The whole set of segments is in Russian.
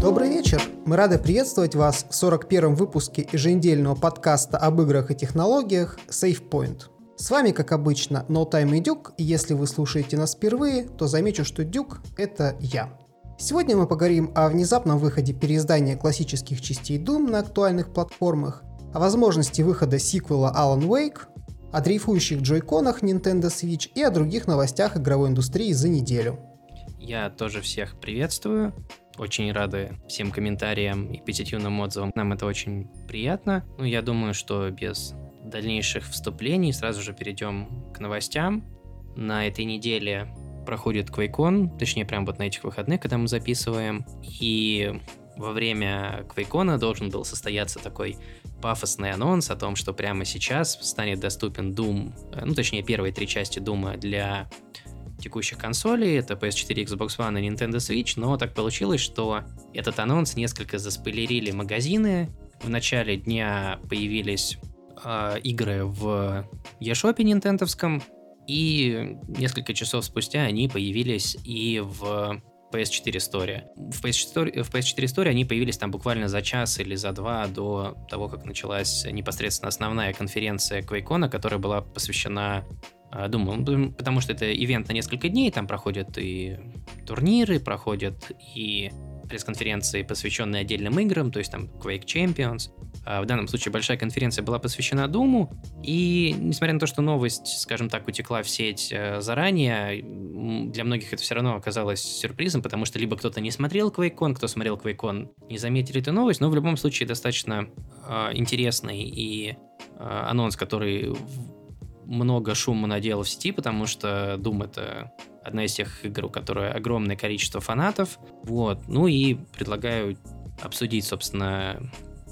Добрый вечер! Мы рады приветствовать вас в 41-м выпуске еженедельного подкаста об играх и технологиях SafePoint. С вами, как обычно, No Time и Дюк, и если вы слушаете нас впервые, то замечу, что Дюк — это я. Сегодня мы поговорим о внезапном выходе переиздания классических частей Doom на актуальных платформах, о возможности выхода сиквела Alan Wake, о дрейфующих джойконах Nintendo Switch и о других новостях игровой индустрии за неделю. Я тоже всех приветствую. Очень рады всем комментариям и позитивным отзывам. Нам это очень приятно. Ну, я думаю, что без дальнейших вступлений сразу же перейдем к новостям. На этой неделе проходит QuakeCon, точнее, прям вот на этих выходных, когда мы записываем. И во время QuakeCon должен был состояться такой пафосный анонс о том, что прямо сейчас станет доступен Doom, э, ну, точнее, первые три части Doom для текущих консолей, это PS4, Xbox One и Nintendo Switch, но так получилось, что этот анонс несколько заспойлерили магазины. В начале дня появились э, игры в eShop нинтендовском, и несколько часов спустя они появились и в PS4 Story. В PS4, в PS4 Story они появились там буквально за час или за два до того, как началась непосредственно основная конференция QuakeCon, которая была посвящена Думаю, ну, потому что это ивент на несколько дней, там проходят и турниры, проходят и пресс-конференции, посвященные отдельным играм, то есть там Quake Champions. А в данном случае большая конференция была посвящена Думу, и несмотря на то, что новость, скажем так, утекла в сеть э, заранее, для многих это все равно оказалось сюрпризом, потому что либо кто-то не смотрел QuakeCon, кто смотрел QuakeCon, не заметили эту новость, но в любом случае достаточно э, интересный и э, анонс, который много шума наделал в сети, потому что Doom это одна из тех игр, у которой огромное количество фанатов. Вот. Ну и предлагаю обсудить, собственно,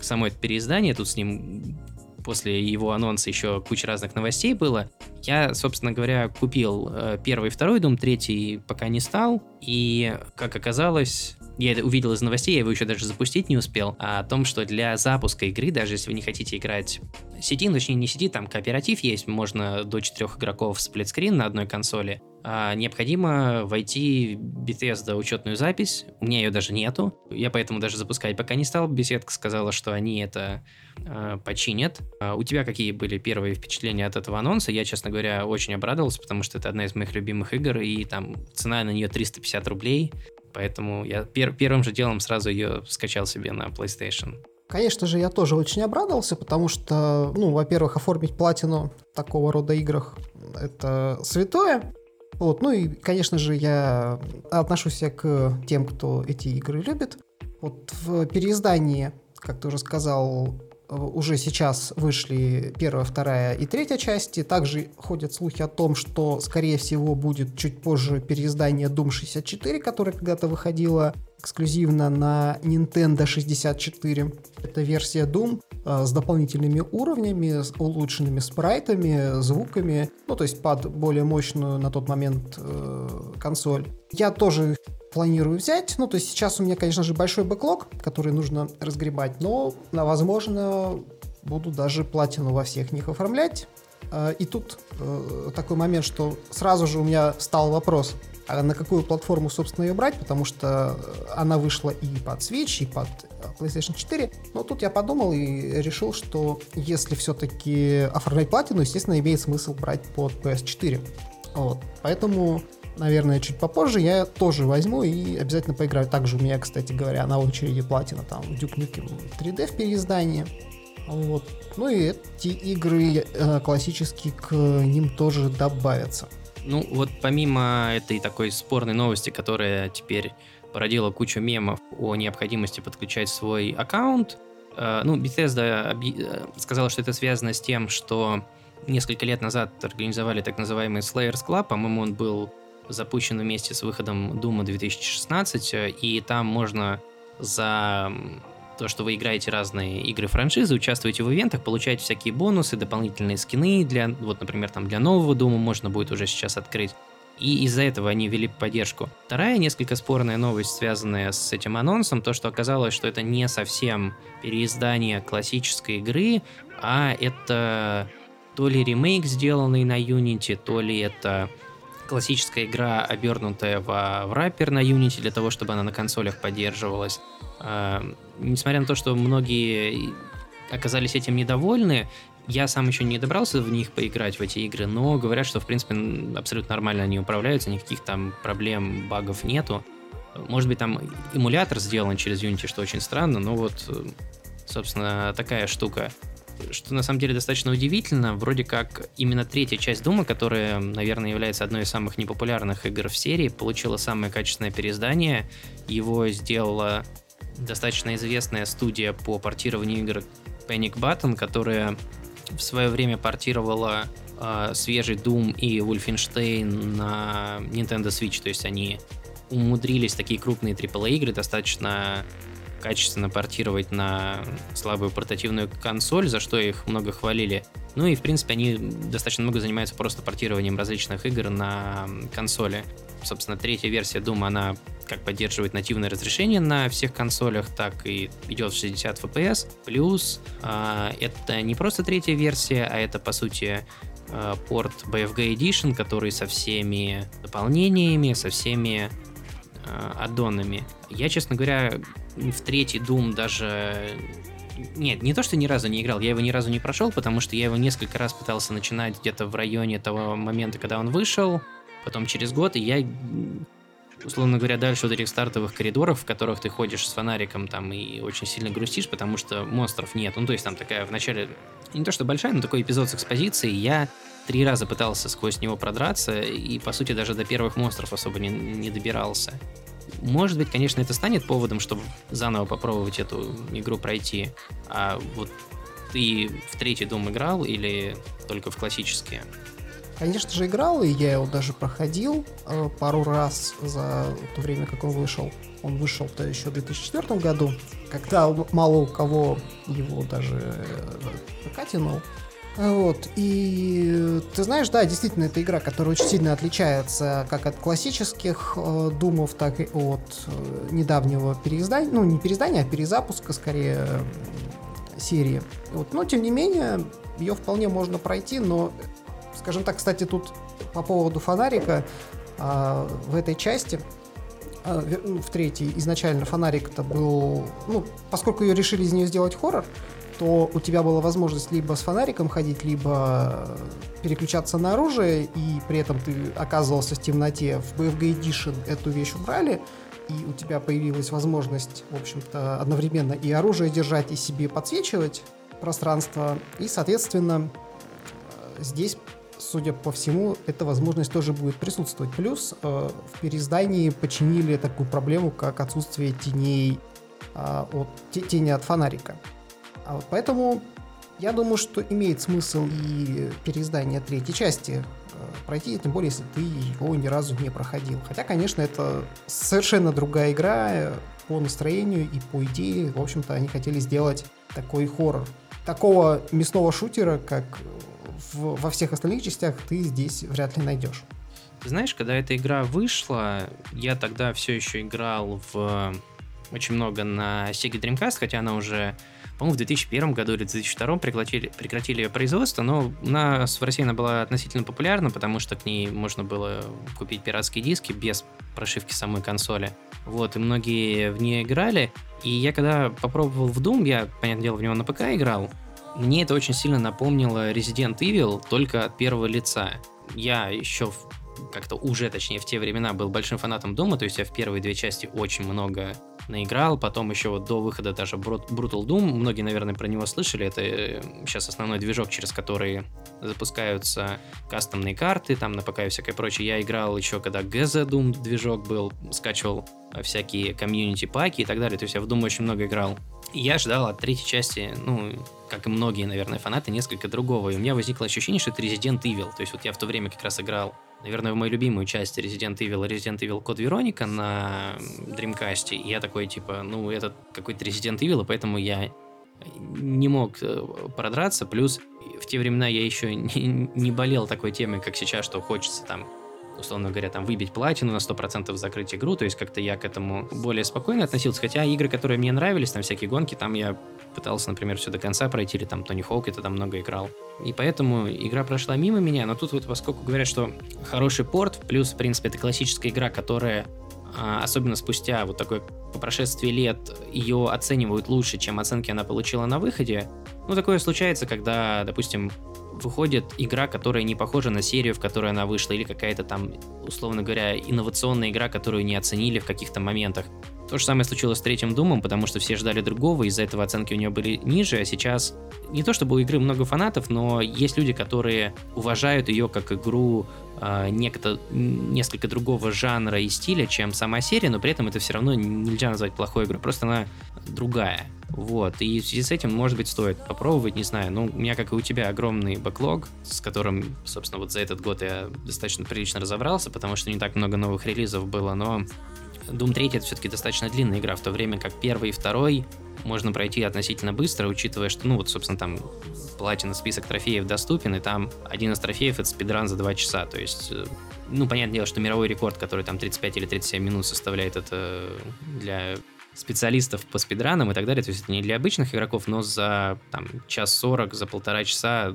само это переиздание. Тут с ним после его анонса еще куча разных новостей было. Я, собственно говоря, купил э, первый и второй Doom, третий пока не стал. И, как оказалось, я это увидел из новостей, я его еще даже запустить не успел, а о том, что для запуска игры, даже если вы не хотите играть сети, ну, точнее не сети, там кооператив есть, можно до четырех игроков сплитскрин на одной консоли, а необходимо войти в Bethesda учетную запись, у меня ее даже нету, я поэтому даже запускать пока не стал, беседка сказала, что они это э, починят. А у тебя какие были первые впечатления от этого анонса? Я, честно говоря, очень обрадовался, потому что это одна из моих любимых игр, и там цена на нее 350 рублей, Поэтому я пер первым же делом сразу ее скачал себе на PlayStation. Конечно же, я тоже очень обрадовался, потому что, ну, во-первых, оформить платину в такого рода играх — это святое. Вот, ну и, конечно же, я отношусь к тем, кто эти игры любит. Вот в переиздании, как ты уже сказал, уже сейчас вышли первая, вторая и третья части. Также ходят слухи о том, что, скорее всего, будет чуть позже переиздание Doom 64, которое когда-то выходило эксклюзивно на Nintendo 64. Это версия Doom э, с дополнительными уровнями, с улучшенными спрайтами, звуками, ну, то есть под более мощную на тот момент э, консоль. Я тоже планирую взять. Ну, то есть сейчас у меня, конечно же, большой бэклог, который нужно разгребать, но, возможно, буду даже платину во всех них оформлять. Э, и тут э, такой момент, что сразу же у меня стал вопрос, а на какую платформу, собственно, ее брать, потому что она вышла и под Switch, и под PlayStation 4. Но тут я подумал и решил, что если все-таки оформлять платину, естественно, имеет смысл брать под PS4. Вот. Поэтому наверное, чуть попозже, я тоже возьму и обязательно поиграю. Также у меня, кстати говоря, на очереди платина там Duke Nukem 3D в переиздании. Вот. Ну и эти игры э, классические к ним тоже добавятся. Ну вот помимо этой такой спорной новости, которая теперь породила кучу мемов о необходимости подключать свой аккаунт, э, ну Bethesda. Э, сказала, что это связано с тем, что несколько лет назад организовали так называемый Slayers Club, по-моему, он был запущен вместе с выходом Дума 2016, и там можно за то, что вы играете разные игры франшизы, участвуете в ивентах, получаете всякие бонусы, дополнительные скины для, вот, например, там для нового Дума можно будет уже сейчас открыть. И из-за этого они ввели поддержку. Вторая несколько спорная новость, связанная с этим анонсом, то, что оказалось, что это не совсем переиздание классической игры, а это то ли ремейк, сделанный на Unity, то ли это классическая игра, обернутая в, в раппер на Unity для того, чтобы она на консолях поддерживалась. Э, несмотря на то, что многие оказались этим недовольны, я сам еще не добрался в них поиграть, в эти игры, но говорят, что, в принципе, абсолютно нормально они управляются, никаких там проблем, багов нету. Может быть, там эмулятор сделан через Unity, что очень странно, но вот, э, собственно, такая штука. Что на самом деле достаточно удивительно, вроде как именно третья часть Дума, которая, наверное, является одной из самых непопулярных игр в серии, получила самое качественное переиздание. Его сделала достаточно известная студия по портированию игр Panic Button, которая в свое время портировала э, свежий Doom и Wolfenstein на Nintendo Switch, то есть они умудрились такие крупные AAA игры достаточно качественно портировать на слабую портативную консоль, за что их много хвалили. Ну и, в принципе, они достаточно много занимаются просто портированием различных игр на консоли. Собственно, третья версия Doom, она как поддерживает нативное разрешение на всех консолях, так и идет в 60 FPS. Плюс э, это не просто третья версия, а это, по сути, э, порт BFG Edition, который со всеми дополнениями, со всеми э, аддонами. Я, честно говоря, в третий Doom даже... Нет, не то, что ни разу не играл, я его ни разу не прошел, потому что я его несколько раз пытался начинать где-то в районе того момента, когда он вышел, потом через год, и я условно говоря, дальше вот этих стартовых коридоров, в которых ты ходишь с фонариком там и очень сильно грустишь, потому что монстров нет. Ну, то есть там такая в начале, не то что большая, но такой эпизод с экспозицией, я три раза пытался сквозь него продраться, и, по сути, даже до первых монстров особо не, не добирался. Может быть, конечно, это станет поводом, чтобы заново попробовать эту игру пройти. А вот ты в третий дом играл или только в классические? Конечно же, играл, и я его даже проходил э, пару раз за то время, как он вышел. Он вышел-то еще в 2004 году, когда мало у кого его даже э, ПК тянул. Вот, и ты знаешь, да, действительно, это игра, которая очень сильно отличается как от классических э, думов, так и от э, недавнего переиздания, ну, не переиздания, а перезапуска, скорее, э, серии. Вот, но, тем не менее, ее вполне можно пройти, но Скажем так, кстати, тут по поводу фонарика а, в этой части а, ну, в третьей изначально фонарик это был, ну, поскольку ее решили из нее сделать хоррор, то у тебя была возможность либо с фонариком ходить, либо переключаться на оружие, и при этом ты оказывался в темноте. В BFG Edition эту вещь убрали, и у тебя появилась возможность, в общем-то, одновременно и оружие держать, и себе подсвечивать пространство, и, соответственно, здесь судя по всему, эта возможность тоже будет присутствовать. Плюс э, в переиздании починили такую проблему, как отсутствие теней э, от тени от фонарика. А вот поэтому я думаю, что имеет смысл и переиздание третьей части э, пройти, тем более, если ты его ни разу не проходил. Хотя, конечно, это совершенно другая игра э, по настроению и по идее. В общем-то, они хотели сделать такой хоррор. Такого мясного шутера, как во всех остальных частях ты здесь вряд ли найдешь. Знаешь, когда эта игра вышла, я тогда все еще играл в очень много на Sega Dreamcast, хотя она уже, по-моему, в 2001 году или 2002 прекратили, прекратили производство, но у нас в России она была относительно популярна, потому что к ней можно было купить пиратские диски без прошивки самой консоли. Вот, и многие в нее играли. И я когда попробовал в Doom, я, понятное дело, в него на ПК играл, мне это очень сильно напомнило Resident Evil, только от первого лица. Я еще как-то уже, точнее, в те времена был большим фанатом Дома, то есть я в первые две части очень много наиграл, потом еще вот до выхода даже Brutal Doom, многие, наверное, про него слышали, это сейчас э, основной движок, через который запускаются кастомные карты, там на ПК и всякое прочее. Я играл еще, когда GZ Doom движок был, скачивал всякие комьюнити-паки и так далее, то есть я в Doom очень много играл. Я ждал от третьей части, ну, как и многие, наверное, фанаты, несколько другого. И у меня возникло ощущение, что это Resident Evil. То есть вот я в то время как раз играл, наверное, в мою любимую часть Resident Evil, Resident Evil Код Вероника на Dreamcast. И я такой, типа, ну, это какой-то Resident Evil, и поэтому я не мог э, продраться. Плюс в те времена я еще не, не болел такой темой, как сейчас, что хочется там условно говоря, там выбить платину на 100% закрыть игру, то есть как-то я к этому более спокойно относился, хотя игры, которые мне нравились, там всякие гонки, там я пытался, например, все до конца пройти, или там Тони Хоук это там много играл. И поэтому игра прошла мимо меня, но тут вот поскольку говорят, что хороший порт, плюс, в принципе, это классическая игра, которая а, особенно спустя вот такой по прошествии лет ее оценивают лучше, чем оценки она получила на выходе. Ну, такое случается, когда, допустим, выходит игра, которая не похожа на серию, в которой она вышла, или какая-то там, условно говоря, инновационная игра, которую не оценили в каких-то моментах. То же самое случилось с третьим Думом, потому что все ждали другого, из-за этого оценки у нее были ниже, а сейчас не то чтобы у игры много фанатов, но есть люди, которые уважают ее как игру э, некто, несколько другого жанра и стиля, чем сама серия, но при этом это все равно нельзя назвать плохой игрой, просто она другая. Вот, и в связи с этим, может быть, стоит попробовать, не знаю. Ну, у меня, как и у тебя, огромный бэклог, с которым, собственно, вот за этот год я достаточно прилично разобрался, потому что не так много новых релизов было, но Doom 3 это все-таки достаточно длинная игра, в то время как первый и второй можно пройти относительно быстро, учитывая, что, ну вот, собственно, там платина список трофеев доступен, и там один из трофеев это спидран за 2 часа, то есть, э, ну, понятное дело, что мировой рекорд, который там 35 или 37 минут составляет это для специалистов по спидранам и так далее, то есть это не для обычных игроков, но за там час 40, за полтора часа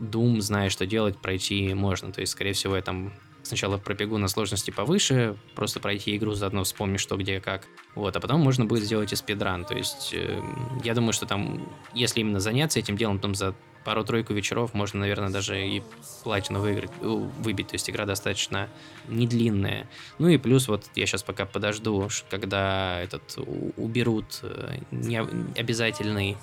Doom, зная, что делать, пройти можно. То есть, скорее всего, я там сначала пробегу на сложности повыше, просто пройти игру, заодно вспомню, что, где, как. Вот, а потом можно будет сделать и спидран. То есть, э, я думаю, что там, если именно заняться этим делом, там за пару-тройку вечеров можно, наверное, даже и платину выиграть, выбить. То есть игра достаточно не длинная. Ну и плюс вот я сейчас пока подожду, когда этот уберут э, не обязательный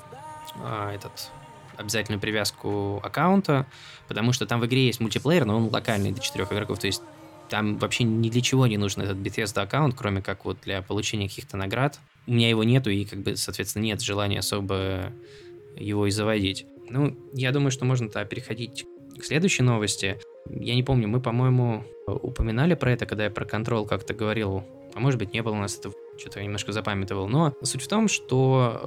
а, этот обязательную привязку аккаунта, потому что там в игре есть мультиплеер, но он локальный до четырех игроков, то есть там вообще ни для чего не нужен этот Bethesda аккаунт, кроме как вот для получения каких-то наград. У меня его нету, и как бы, соответственно, нет желания особо его и заводить. Ну, я думаю, что можно то переходить к следующей новости. Я не помню, мы, по-моему, упоминали про это, когда я про контрол как-то говорил. А может быть, не было у нас этого что-то немножко запамятовал. Но суть в том, что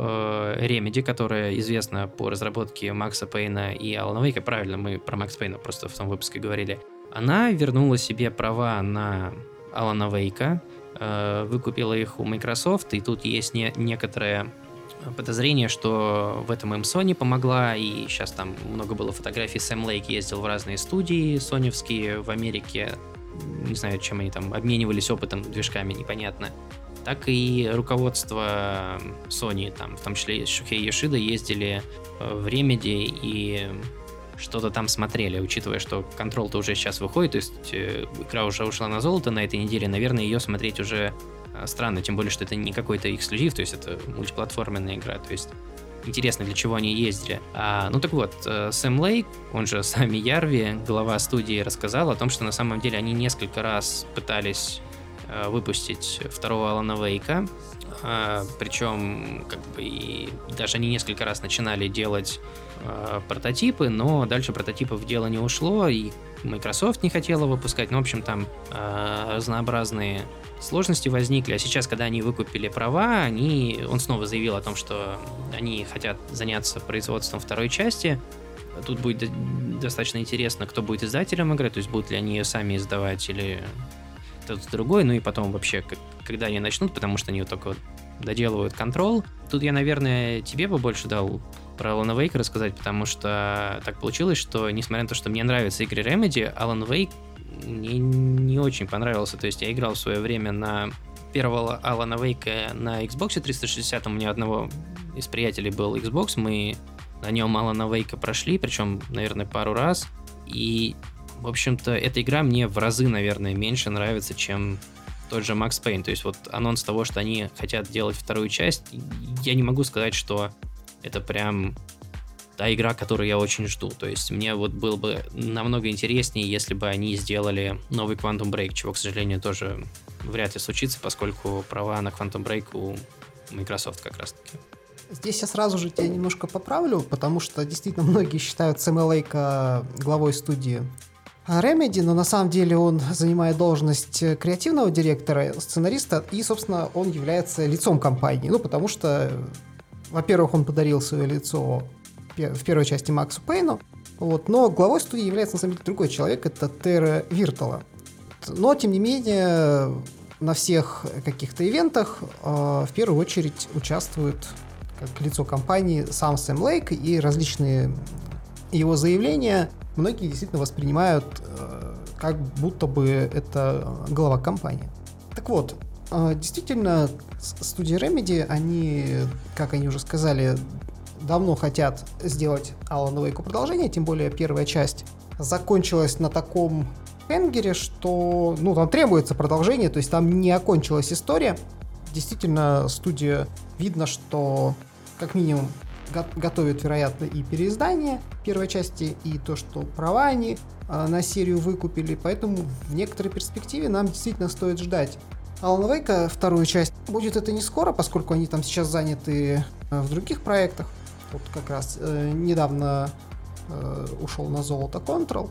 э, Remedy, которая известна по разработке Макса Пейна и Алана Вейка, правильно, мы про Макса Пейна просто в том выпуске говорили, она вернула себе права на Алана Вейка, э, выкупила их у Microsoft, и тут есть не, некоторое подозрение, что в этом им Sony помогла, и сейчас там много было фотографий, Сэм Лейк ездил в разные студии соневские в Америке, не знаю, чем они там обменивались опытом, движками, непонятно. Так и руководство Sony, там, в том числе Шухей Йошида, ездили э, в Remedy и что-то там смотрели, учитывая, что контрол-то уже сейчас выходит, то есть э, игра уже ушла на золото на этой неделе, наверное, ее смотреть уже странно, тем более, что это не какой-то эксклюзив, то есть это мультиплатформенная игра, то есть интересно, для чего они ездили. А, ну так вот, Сэм Лейк, он же сами Ярви, глава студии, рассказал о том, что на самом деле они несколько раз пытались Э, выпустить второго Алана Вейка. А, Причем, как бы, и даже они несколько раз начинали делать э, прототипы, но дальше прототипов дело не ушло, и Microsoft не хотела выпускать. Ну, в общем, там э, разнообразные сложности возникли. А сейчас, когда они выкупили права, они, он снова заявил о том, что они хотят заняться производством второй части. Тут будет достаточно интересно, кто будет издателем игры, то есть будут ли они ее сами издавать или кто-то другой, ну и потом вообще, как, когда они начнут, потому что они вот только вот доделывают контрол. Тут я, наверное, тебе бы больше дал про Alan Wake рассказать, потому что так получилось, что, несмотря на то, что мне нравятся игры Remedy, Alan Wake мне не очень понравился. То есть я играл в свое время на первого Алана Вейка на Xbox 360, у меня одного из приятелей был Xbox, мы на нем Алана Вейка прошли, причем, наверное, пару раз. И в общем-то, эта игра мне в разы, наверное, меньше нравится, чем тот же Max Payne. То есть вот анонс того, что они хотят делать вторую часть, я не могу сказать, что это прям та игра, которую я очень жду. То есть мне вот было бы намного интереснее, если бы они сделали новый Quantum Break, чего, к сожалению, тоже вряд ли случится, поскольку права на Quantum Break у Microsoft как раз-таки. Здесь я сразу же тебя немножко поправлю, потому что действительно многие считают Сэма Лейка главой студии Remedy, но на самом деле он занимает должность креативного директора, сценариста, и, собственно, он является лицом компании. Ну, потому что, во-первых, он подарил свое лицо в первой части Максу Пейну, вот, но главой студии является, на самом деле, другой человек, это Терра Виртала. Но, тем не менее, на всех каких-то ивентах э, в первую очередь участвует как лицо компании сам Сэм Лейк и различные его заявления многие действительно воспринимают э, как будто бы это глава компании. Так вот, э, действительно, студия Remedy, они, как они уже сказали, давно хотят сделать Alan Wake продолжение, тем более первая часть закончилась на таком Хенгере, что ну, там требуется продолжение, то есть там не окончилась история. Действительно, студия видно, что как минимум го- готовит, вероятно, и переиздание первой части, и то, что права они э, на серию выкупили, поэтому в некоторой перспективе нам действительно стоит ждать. Алана Вейка вторую часть будет это не скоро, поскольку они там сейчас заняты э, в других проектах. Вот как раз э, недавно э, ушел на золото Control.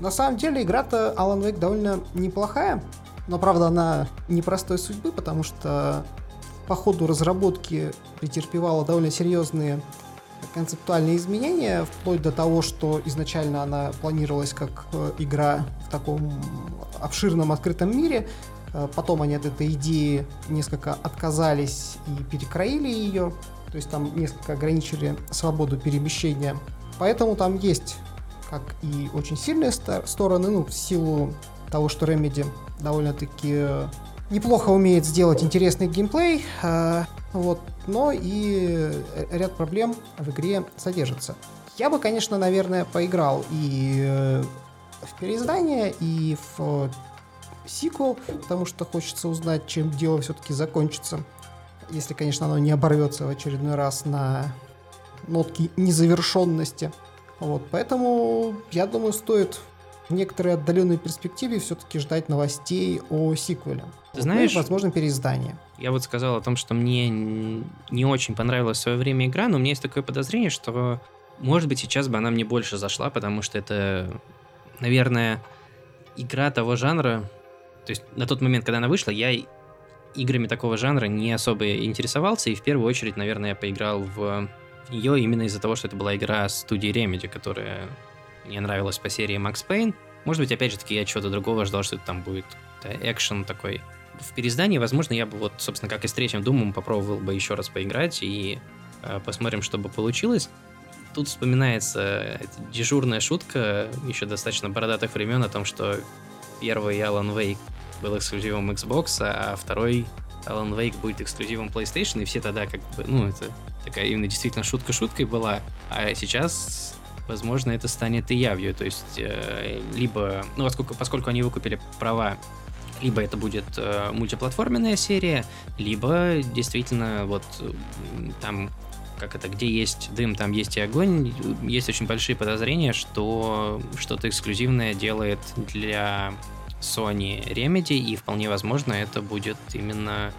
На самом деле игра-то Alan Wake довольно неплохая, но правда она непростой судьбы, потому что по ходу разработки претерпевала довольно серьезные концептуальные изменения, вплоть до того, что изначально она планировалась как э, игра в таком обширном открытом мире, э, потом они от этой идеи несколько отказались и перекроили ее, то есть там несколько ограничили свободу перемещения. Поэтому там есть как и очень сильные стороны, ну, в силу того, что Remedy довольно-таки неплохо умеет сделать интересный геймплей, э, вот, но и ряд проблем в игре содержится. Я бы, конечно, наверное, поиграл и э, в переиздание, и в сиквел, потому что хочется узнать, чем дело все-таки закончится. Если, конечно, оно не оборвется в очередной раз на нотки незавершенности. Вот, поэтому, я думаю, стоит в некоторой отдаленной перспективе все-таки ждать новостей о сиквеле. Ты знаешь, ну, возможно, переиздание. Я вот сказал о том, что мне не очень понравилась в свое время игра, но у меня есть такое подозрение, что, может быть, сейчас бы она мне больше зашла, потому что это, наверное, игра того жанра. То есть на тот момент, когда она вышла, я играми такого жанра не особо интересовался, и в первую очередь, наверное, я поиграл в ее именно из-за того, что это была игра студии Remedy, которая мне нравилась по серии Max Payne. Может быть, опять же таки, я чего-то другого ждал, что это там будет экшен такой. В переиздании, возможно, я бы вот, собственно, как и с третьим Думом, попробовал бы еще раз поиграть и э, посмотрим, что бы получилось. Тут вспоминается дежурная шутка еще достаточно бородатых времен о том, что первый Alan Wake был эксклюзивом Xbox, а второй Alan Wake будет эксклюзивом PlayStation, и все тогда как бы, ну, это такая именно действительно шутка шуткой была, а сейчас возможно, это станет и явью. То есть, э, либо, ну, поскольку, поскольку они выкупили права, либо это будет э, мультиплатформенная серия, либо действительно вот там как это, где есть дым, там есть и огонь. Есть очень большие подозрения, что что-то эксклюзивное делает для Sony Remedy, и вполне возможно это будет именно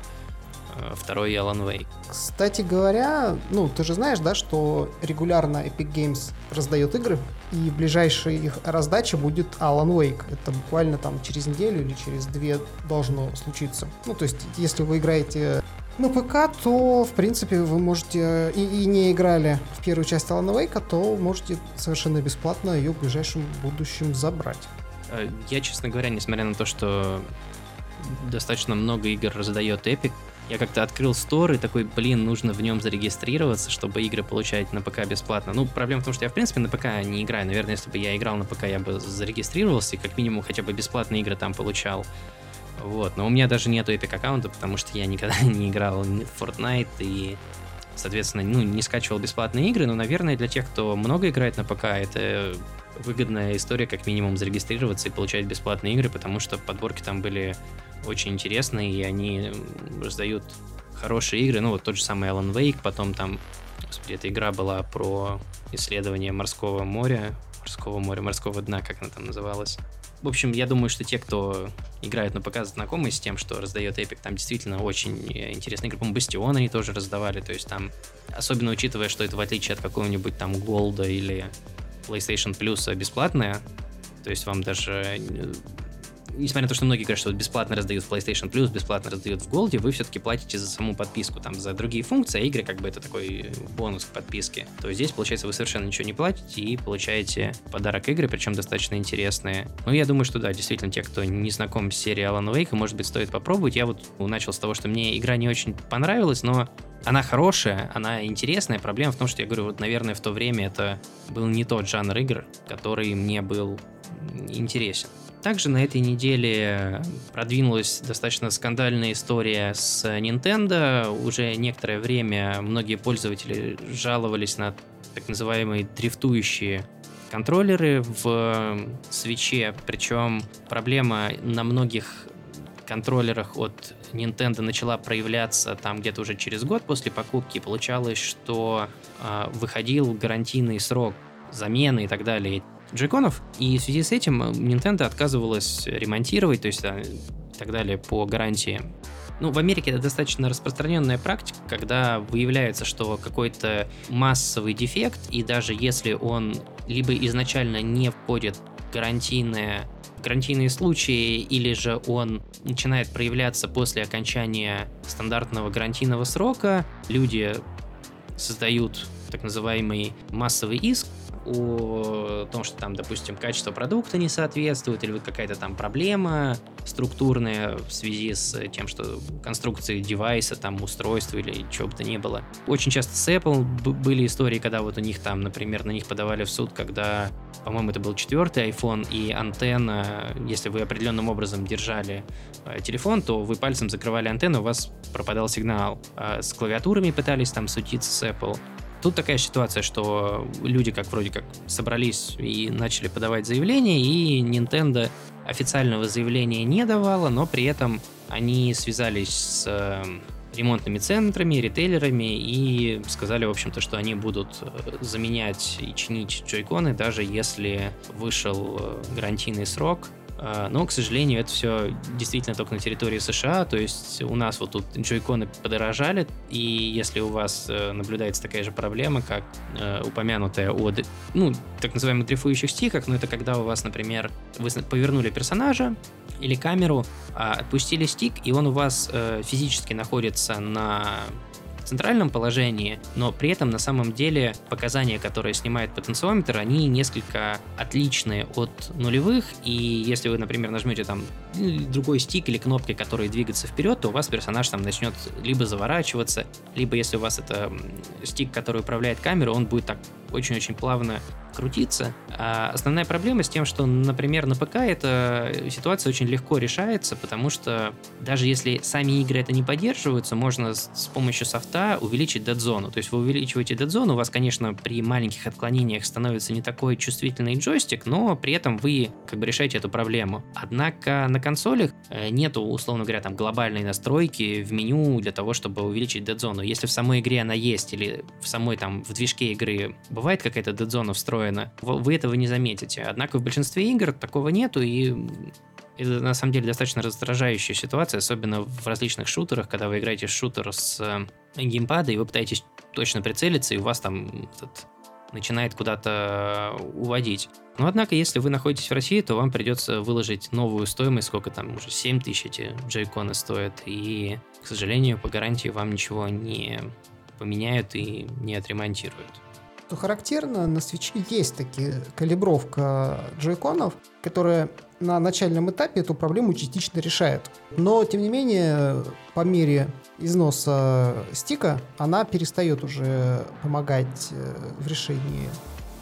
второй Alan Wake. Кстати говоря, ну, ты же знаешь, да, что регулярно Epic Games раздает игры, и ближайшая их раздача будет Alan Wake. Это буквально там через неделю или через две должно случиться. Ну, то есть, если вы играете на ПК, то, в принципе, вы можете, и, и не играли в первую часть Alan Wake, то можете совершенно бесплатно ее в ближайшем будущем забрать. Э, я, честно говоря, несмотря на то, что достаточно много игр раздает Epic, я как-то открыл стор и такой, блин, нужно в нем зарегистрироваться, чтобы игры получать на ПК бесплатно. Ну, проблема в том, что я, в принципе, на ПК не играю. Наверное, если бы я играл на ПК, я бы зарегистрировался и как минимум хотя бы бесплатные игры там получал. Вот, но у меня даже нету Epic аккаунта, потому что я никогда не играл в Fortnite и, соответственно, ну, не скачивал бесплатные игры, но, наверное, для тех, кто много играет на ПК, это выгодная история, как минимум, зарегистрироваться и получать бесплатные игры, потому что подборки там были очень интересные, и они раздают хорошие игры. Ну, вот тот же самый Alan Wake, потом там, господи, эта игра была про исследование морского моря, морского моря, морского дна, как она там называлась. В общем, я думаю, что те, кто играет на ПК, знакомы с тем, что раздает Epic, там действительно очень интересные игры. По-моему, Бастион они тоже раздавали, то есть там, особенно учитывая, что это в отличие от какого-нибудь там Голда или PlayStation Plus бесплатная, то есть вам даже несмотря на то, что многие говорят, что бесплатно раздают в PlayStation Plus, бесплатно раздают в Gold, вы все-таки платите за саму подписку, там, за другие функции, а игры как бы это такой бонус к подписке. То здесь, получается, вы совершенно ничего не платите и получаете подарок игры, причем достаточно интересные. Ну, я думаю, что да, действительно, те, кто не знаком с серией Alan Wake, может быть, стоит попробовать. Я вот начал с того, что мне игра не очень понравилась, но она хорошая, она интересная. Проблема в том, что я говорю, вот, наверное, в то время это был не тот жанр игр, который мне был интересен. Также на этой неделе продвинулась достаточно скандальная история с Nintendo. Уже некоторое время многие пользователи жаловались на так называемые дрифтующие контроллеры в свече, причем проблема на многих контроллерах от Nintendo начала проявляться там где-то уже через год после покупки. Получалось, что э, выходил гарантийный срок замены и так далее джеконов, и в связи с этим Nintendo отказывалась ремонтировать, то есть а, и так далее по гарантии. Ну, в Америке это достаточно распространенная практика, когда выявляется, что какой-то массовый дефект, и даже если он либо изначально не входит в гарантийное гарантийные случаи, или же он начинает проявляться после окончания стандартного гарантийного срока, люди создают так называемый массовый иск, о том, что там, допустим, качество продукта не соответствует, или какая-то там проблема структурная в связи с тем, что конструкции девайса, там, устройства или чего бы то ни было. Очень часто с Apple были истории, когда вот у них там, например, на них подавали в суд, когда, по-моему, это был четвертый iPhone, и антенна, если вы определенным образом держали э, телефон, то вы пальцем закрывали антенну, у вас пропадал сигнал. А с клавиатурами пытались там сутиться с Apple. Тут такая ситуация, что люди как вроде как собрались и начали подавать заявление, и Nintendo официального заявления не давала, но при этом они связались с э, ремонтными центрами, ритейлерами и сказали, в общем-то, что они будут э, заменять и чинить джойконы, даже если вышел э, гарантийный срок, но, к сожалению, это все действительно только на территории США, то есть у нас вот тут джойконы подорожали, и если у вас э, наблюдается такая же проблема, как э, упомянутая о, ну, так называемых дрейфующих стиках, но это когда у вас, например, вы повернули персонажа или камеру, а, отпустили стик, и он у вас э, физически находится на центральном положении, но при этом на самом деле показания, которые снимает потенциометр, они несколько отличные от нулевых, и если вы, например, нажмете там другой стик или кнопки, которые двигаются вперед, то у вас персонаж там начнет либо заворачиваться, либо если у вас это стик, который управляет камерой, он будет так очень-очень плавно крутиться. А основная проблема с тем, что, например, на ПК эта ситуация очень легко решается, потому что даже если сами игры это не поддерживаются, можно с, с помощью софта увеличить дедзону. То есть вы увеличиваете дедзону, у вас, конечно, при маленьких отклонениях становится не такой чувствительный джойстик, но при этом вы как бы решаете эту проблему. Однако на консолях э, нету, условно говоря, там глобальной настройки в меню для того, чтобы увеличить дедзону. Если в самой игре она есть или в самой там в движке игры бывает какая-то дедзона встроена, вы этого не заметите. Однако в большинстве игр такого нету, и это на самом деле достаточно раздражающая ситуация, особенно в различных шутерах, когда вы играете в шутер с э, геймпада, и вы пытаетесь точно прицелиться, и у вас там этот начинает куда-то уводить. Но однако, если вы находитесь в России, то вам придется выложить новую стоимость, сколько там уже 7 тысяч эти джейконы стоят, и, к сожалению, по гарантии вам ничего не поменяют и не отремонтируют. Что характерно, на свече есть такие калибровка джойконов, которая на начальном этапе эту проблему частично решает. Но, тем не менее, по мере износа стика, она перестает уже помогать э, в решении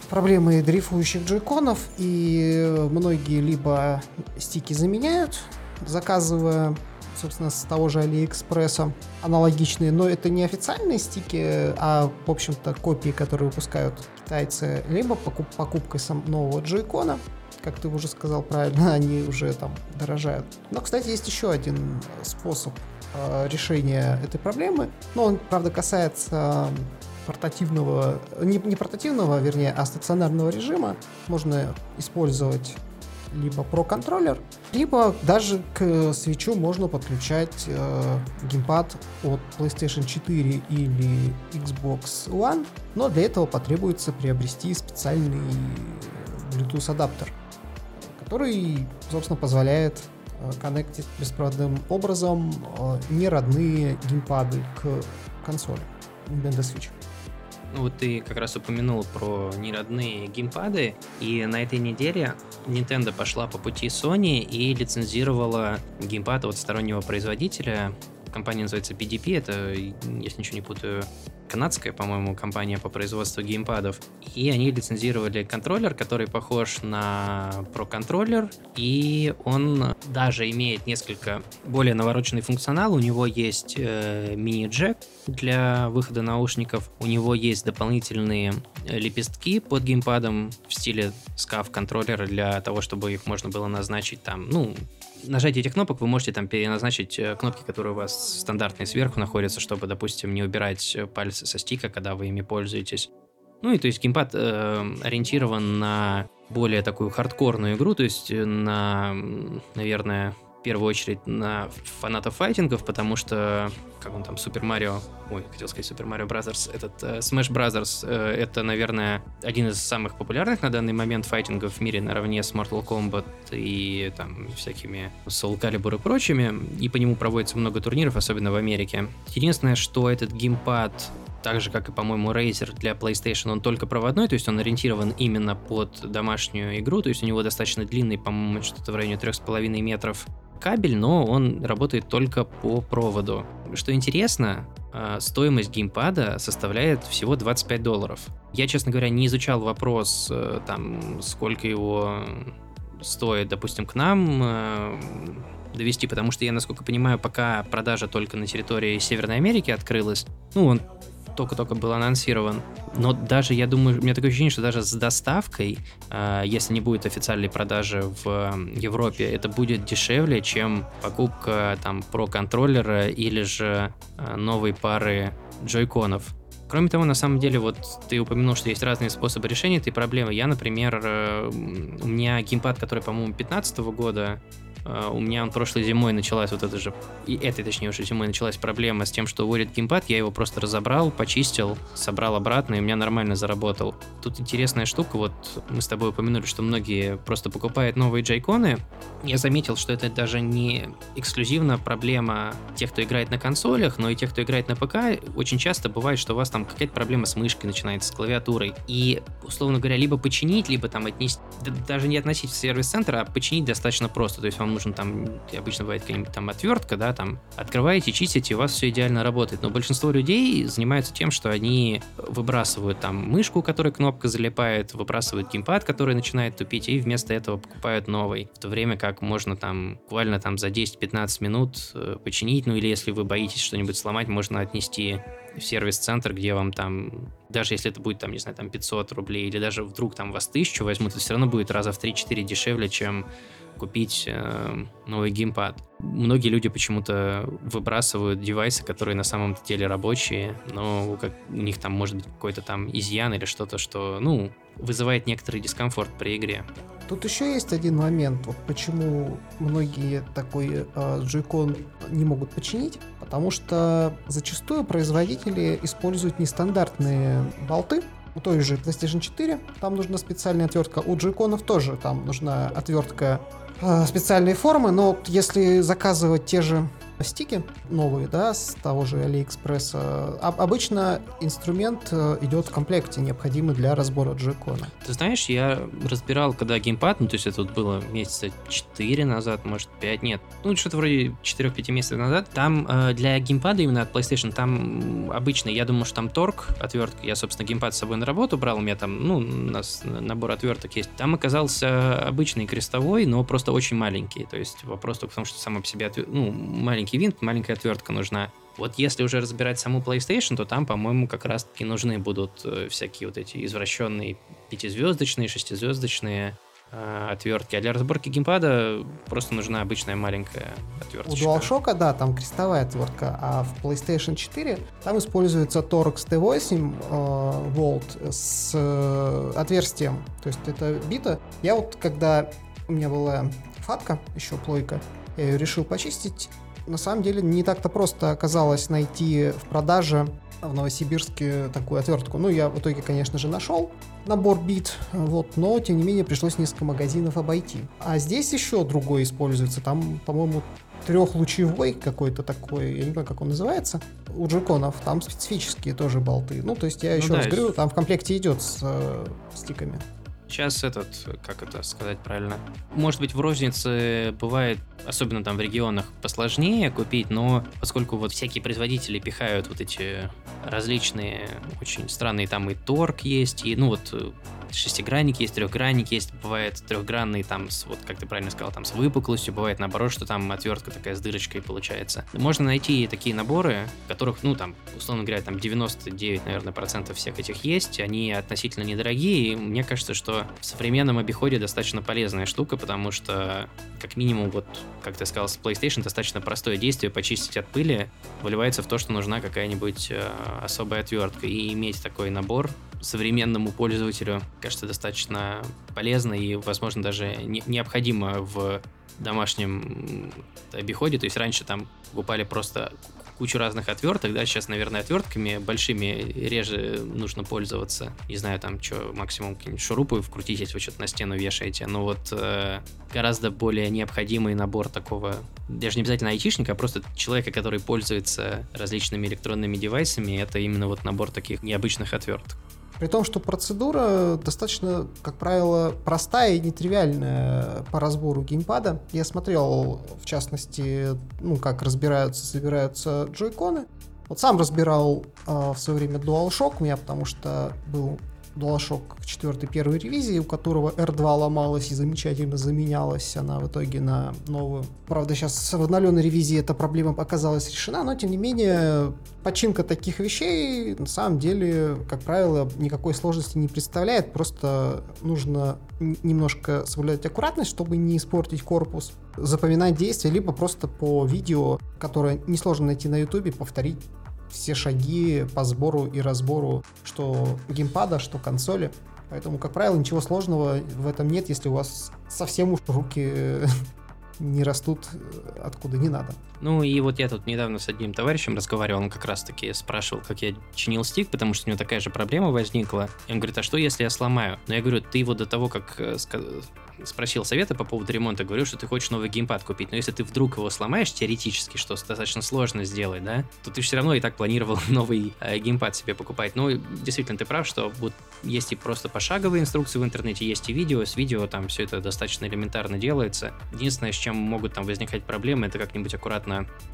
проблемы дрейфующих джойконов, и многие либо стики заменяют, заказывая собственно, с того же Алиэкспресса аналогичные, но это не официальные стики, а, в общем-то, копии, которые выпускают китайцы, либо покуп покупкой сам нового джойкона, как ты уже сказал правильно, они уже там дорожают. Но, кстати, есть еще один способ э, решения этой проблемы, но он, правда, касается портативного, не, не портативного, вернее, а стационарного режима. Можно использовать либо Pro контроллер, либо даже к свечу можно подключать э, геймпад от PlayStation 4 или Xbox One, но для этого потребуется приобрести специальный Bluetooth адаптер, который, собственно, позволяет э, коннектить беспроводным образом э, неродные геймпады к консоли Nintendo Switch. Вот ты как раз упомянул про неродные геймпады, и на этой неделе Nintendo пошла по пути Sony и лицензировала геймпад от стороннего производителя. Компания называется PDP, это, если ничего не путаю, канадская, по-моему, компания по производству геймпадов. И они лицензировали контроллер, который похож на Pro контроллер, и он даже имеет несколько более навороченный функционал. У него есть э, мини-джек для выхода наушников, у него есть дополнительные лепестки под геймпадом в стиле скаф контроллера для того, чтобы их можно было назначить там, ну, нажатие этих кнопок вы можете там переназначить э, кнопки, которые у вас стандартные сверху находятся, чтобы, допустим, не убирать э, пальцы со стика, когда вы ими пользуетесь. Ну и то есть геймпад э, ориентирован на более такую хардкорную игру, то есть э, на, наверное, первую очередь на фанатов файтингов, потому что, как он там, Супер Марио, ой, хотел сказать Super Mario Brothers, этот э, Brothers, э, это, наверное, один из самых популярных на данный момент файтингов в мире наравне с Mortal Kombat и там всякими Soul Calibur и прочими, и по нему проводится много турниров, особенно в Америке. Единственное, что этот геймпад так же, как и, по-моему, Razer для PlayStation, он только проводной, то есть он ориентирован именно под домашнюю игру, то есть у него достаточно длинный, по-моему, что-то в районе 3,5 метров кабель, но он работает только по проводу. Что интересно, а, стоимость геймпада составляет всего 25 долларов. Я, честно говоря, не изучал вопрос, э, там, сколько его стоит, допустим, к нам э, довести, потому что я, насколько понимаю, пока продажа только на территории Северной Америки открылась, ну, он только-только был анонсирован. Но даже, я думаю, у меня такое ощущение, что даже с доставкой, э, если не будет официальной продажи в Европе, это будет дешевле, чем покупка там про контроллера или же э, новой пары джойконов. Кроме того, на самом деле, вот ты упомянул, что есть разные способы решения этой проблемы. Я, например, э, у меня геймпад, который, по-моему, 2015 года, у меня он прошлой зимой началась вот это же, и этой, точнее, уже зимой началась проблема с тем, что уводит геймпад, я его просто разобрал, почистил, собрал обратно, и у меня нормально заработал. Тут интересная штука, вот мы с тобой упомянули, что многие просто покупают новые джайконы. Я заметил, что это даже не эксклюзивно проблема тех, кто играет на консолях, но и тех, кто играет на ПК. Очень часто бывает, что у вас там какая-то проблема с мышкой начинается, с клавиатурой. И, условно говоря, либо починить, либо там отнести, даже не относить в сервис-центр, а починить достаточно просто. То есть вам нужен там, обычно бывает какая-нибудь там отвертка, да, там, открываете, чистите, у вас все идеально работает. Но большинство людей занимаются тем, что они выбрасывают там мышку, которой кнопка залипает, выбрасывают геймпад, который начинает тупить, и вместо этого покупают новый. В то время как можно там буквально там за 10-15 минут э, починить, ну или если вы боитесь что-нибудь сломать, можно отнести сервис-центр, где вам там, даже если это будет там, не знаю, там 500 рублей, или даже вдруг там вас тысячу возьмут, это все равно будет раза в 3-4 дешевле, чем купить э, новый геймпад. Многие люди почему-то выбрасывают девайсы, которые на самом деле рабочие, но как, у них там может быть какой-то там изъян или что-то, что, ну, вызывает некоторый дискомфорт при игре. Тут еще есть один момент, вот почему многие такой э, джойкон не могут починить, потому что зачастую производители используют нестандартные болты, у той же PlayStation 4 там нужна специальная отвертка, у джойконов тоже там нужна отвертка э, специальные формы, но если заказывать те же стики новые, да, с того же Алиэкспресса. обычно инструмент э, идет в комплекте, необходимый для разбора джекона. Ты знаешь, я разбирал, когда геймпад, ну, то есть это вот было месяца 4 назад, может, 5, нет, ну, что-то вроде 4-5 месяцев назад, там э, для геймпада именно от PlayStation, там обычно, я думаю, что там торг, отвертка, я, собственно, геймпад с собой на работу брал, у меня там, ну, у нас набор отверток есть, там оказался обычный крестовой, но просто очень маленький, то есть вопрос только в том, что сам по себе, отвер... ну, маленький маленький винт, маленькая отвертка нужна. Вот если уже разбирать саму PlayStation, то там, по-моему, как раз-таки нужны будут э, всякие вот эти извращенные пятизвездочные, шестизвездочные э, отвертки. А для разборки геймпада просто нужна обычная маленькая отвертка. У DualShock, да, там крестовая отвертка, а в PlayStation 4 там используется Torx T8 э, вольт с э, отверстием. То есть это бита. Я вот, когда у меня была фатка, еще плойка, я ее решил почистить, на самом деле не так-то просто оказалось найти в продаже в Новосибирске такую отвертку. Ну, я в итоге, конечно же, нашел набор бит, вот, но, тем не менее, пришлось несколько магазинов обойти. А здесь еще другой используется. Там, по-моему, трехлучевой какой-то такой, я не знаю, как он называется, у джеконов, там специфические тоже болты. Ну, то есть я еще ну, раз да, говорю, там в комплекте идет с э, стиками. Сейчас этот, как это сказать правильно, может быть в рознице бывает, особенно там в регионах, посложнее купить, но поскольку вот всякие производители пихают вот эти различные очень странные, там и торг есть, и ну вот шестигранник есть, трехгранник есть, бывает трехгранный там, с, вот как ты правильно сказал, там с выпуклостью, бывает наоборот, что там отвертка такая с дырочкой получается. Можно найти такие наборы, которых, ну там, условно говоря, там 99, наверное, процентов всех этих есть, они относительно недорогие, и мне кажется, что в современном обиходе достаточно полезная штука, потому что, как минимум, вот, как ты сказал, с PlayStation достаточно простое действие, почистить от пыли, выливается в то, что нужна какая-нибудь э, особая отвертка, и иметь такой набор современному пользователю, кажется, достаточно полезно и, возможно, даже не, необходимо в домашнем обиходе. То есть раньше там покупали просто кучу разных отверток, да, сейчас, наверное, отвертками большими реже нужно пользоваться. Не знаю, там, что, максимум какие-нибудь шурупы вкрутить, если вы что-то на стену вешаете. Но вот э, гораздо более необходимый набор такого, даже не обязательно айтишника, а просто человека, который пользуется различными электронными девайсами, это именно вот набор таких необычных отверток. При том, что процедура достаточно, как правило, простая и нетривиальная по разбору геймпада. Я смотрел, в частности, ну, как разбираются, собираются джойконы. Вот сам разбирал э, в свое время DualShock у меня, потому что был DualShock 4 первой ревизии, у которого R2 ломалась и замечательно заменялась она в итоге на новую. Правда, сейчас в обновленной ревизии эта проблема оказалась решена, но тем не менее починка таких вещей на самом деле, как правило, никакой сложности не представляет, просто нужно немножко соблюдать аккуратность, чтобы не испортить корпус, запоминать действия, либо просто по видео, которое несложно найти на ютубе, повторить все шаги по сбору и разбору что геймпада, что консоли. Поэтому, как правило, ничего сложного в этом нет, если у вас совсем уж руки не растут э, откуда не надо. Ну и вот я тут недавно с одним товарищем разговаривал, он как раз таки спрашивал, как я чинил стик, потому что у него такая же проблема возникла. И он говорит, а что если я сломаю? Но я говорю, ты его до того, как э, спросил совета по поводу ремонта, говорю, что ты хочешь новый геймпад купить, но если ты вдруг его сломаешь теоретически, что достаточно сложно сделать, да, то ты все равно и так планировал новый э, геймпад себе покупать. Ну, действительно, ты прав, что вот есть и просто пошаговые инструкции в интернете, есть и видео, с видео там все это достаточно элементарно делается. Единственное, с чем могут там возникать проблемы, это как-нибудь аккуратно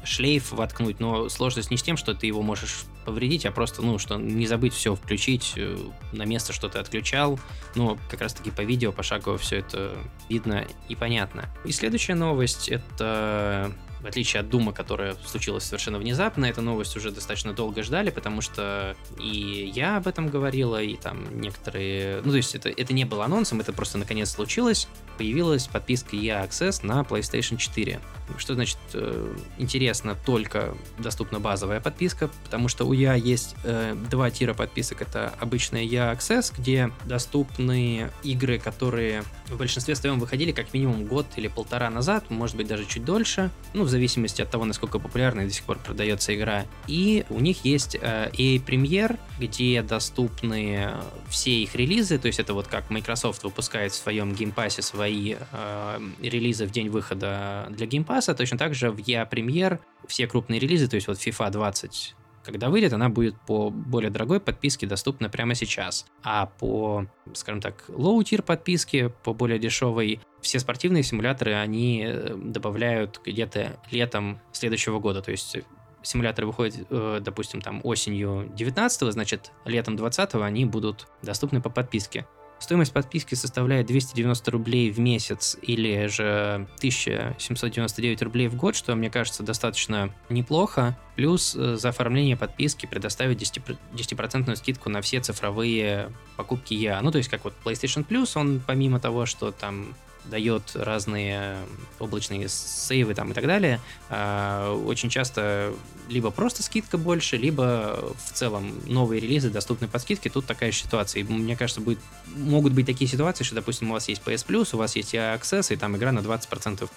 шлейф воткнуть, но сложность не с тем, что ты его можешь повредить, а просто, ну, что не забыть все включить э, на место, что ты отключал. Ну, как раз-таки по видео, пошагово все это видно и понятно. И следующая новость — это в отличие от Дума, которая случилась совершенно внезапно, эту новость уже достаточно долго ждали, потому что и я об этом говорила, и там некоторые... Ну, то есть это, это не было анонсом, это просто наконец случилось. Появилась подписка EA Access на PlayStation 4. Что значит э, интересно, только доступна базовая подписка, потому что у EA есть э, два тира подписок. Это обычная EA Access, где доступны игры, которые в большинстве своем выходили как минимум год или полтора назад, может быть даже чуть дольше. Ну, зависимости от того, насколько популярной до сих пор продается игра. И у них есть э, EA Premier, где доступны все их релизы, то есть это вот как Microsoft выпускает в своем Game Pass е свои э, релизы в день выхода для Game Pass а, точно так же в EA Premier все крупные релизы, то есть вот FIFA 20 когда выйдет, она будет по более дорогой подписке доступна прямо сейчас. А по, скажем так, low-tier подписке, по более дешевой, все спортивные симуляторы, они э, добавляют где-то летом следующего года. То есть симуляторы выходят, э, допустим, там осенью 19 значит, летом 20 они будут доступны по подписке. Стоимость подписки составляет 290 рублей в месяц или же 1799 рублей в год, что, мне кажется, достаточно неплохо. Плюс э, за оформление подписки предоставят 10%, 10% скидку на все цифровые покупки я. Ну, то есть, как вот PlayStation Plus, он помимо того, что там дает разные облачные сейвы там и так далее, а, очень часто либо просто скидка больше, либо в целом новые релизы доступны под скидки. Тут такая же ситуация. И мне кажется, будет, могут быть такие ситуации, что, допустим, у вас есть PS Plus, у вас есть Access, и там игра на 20%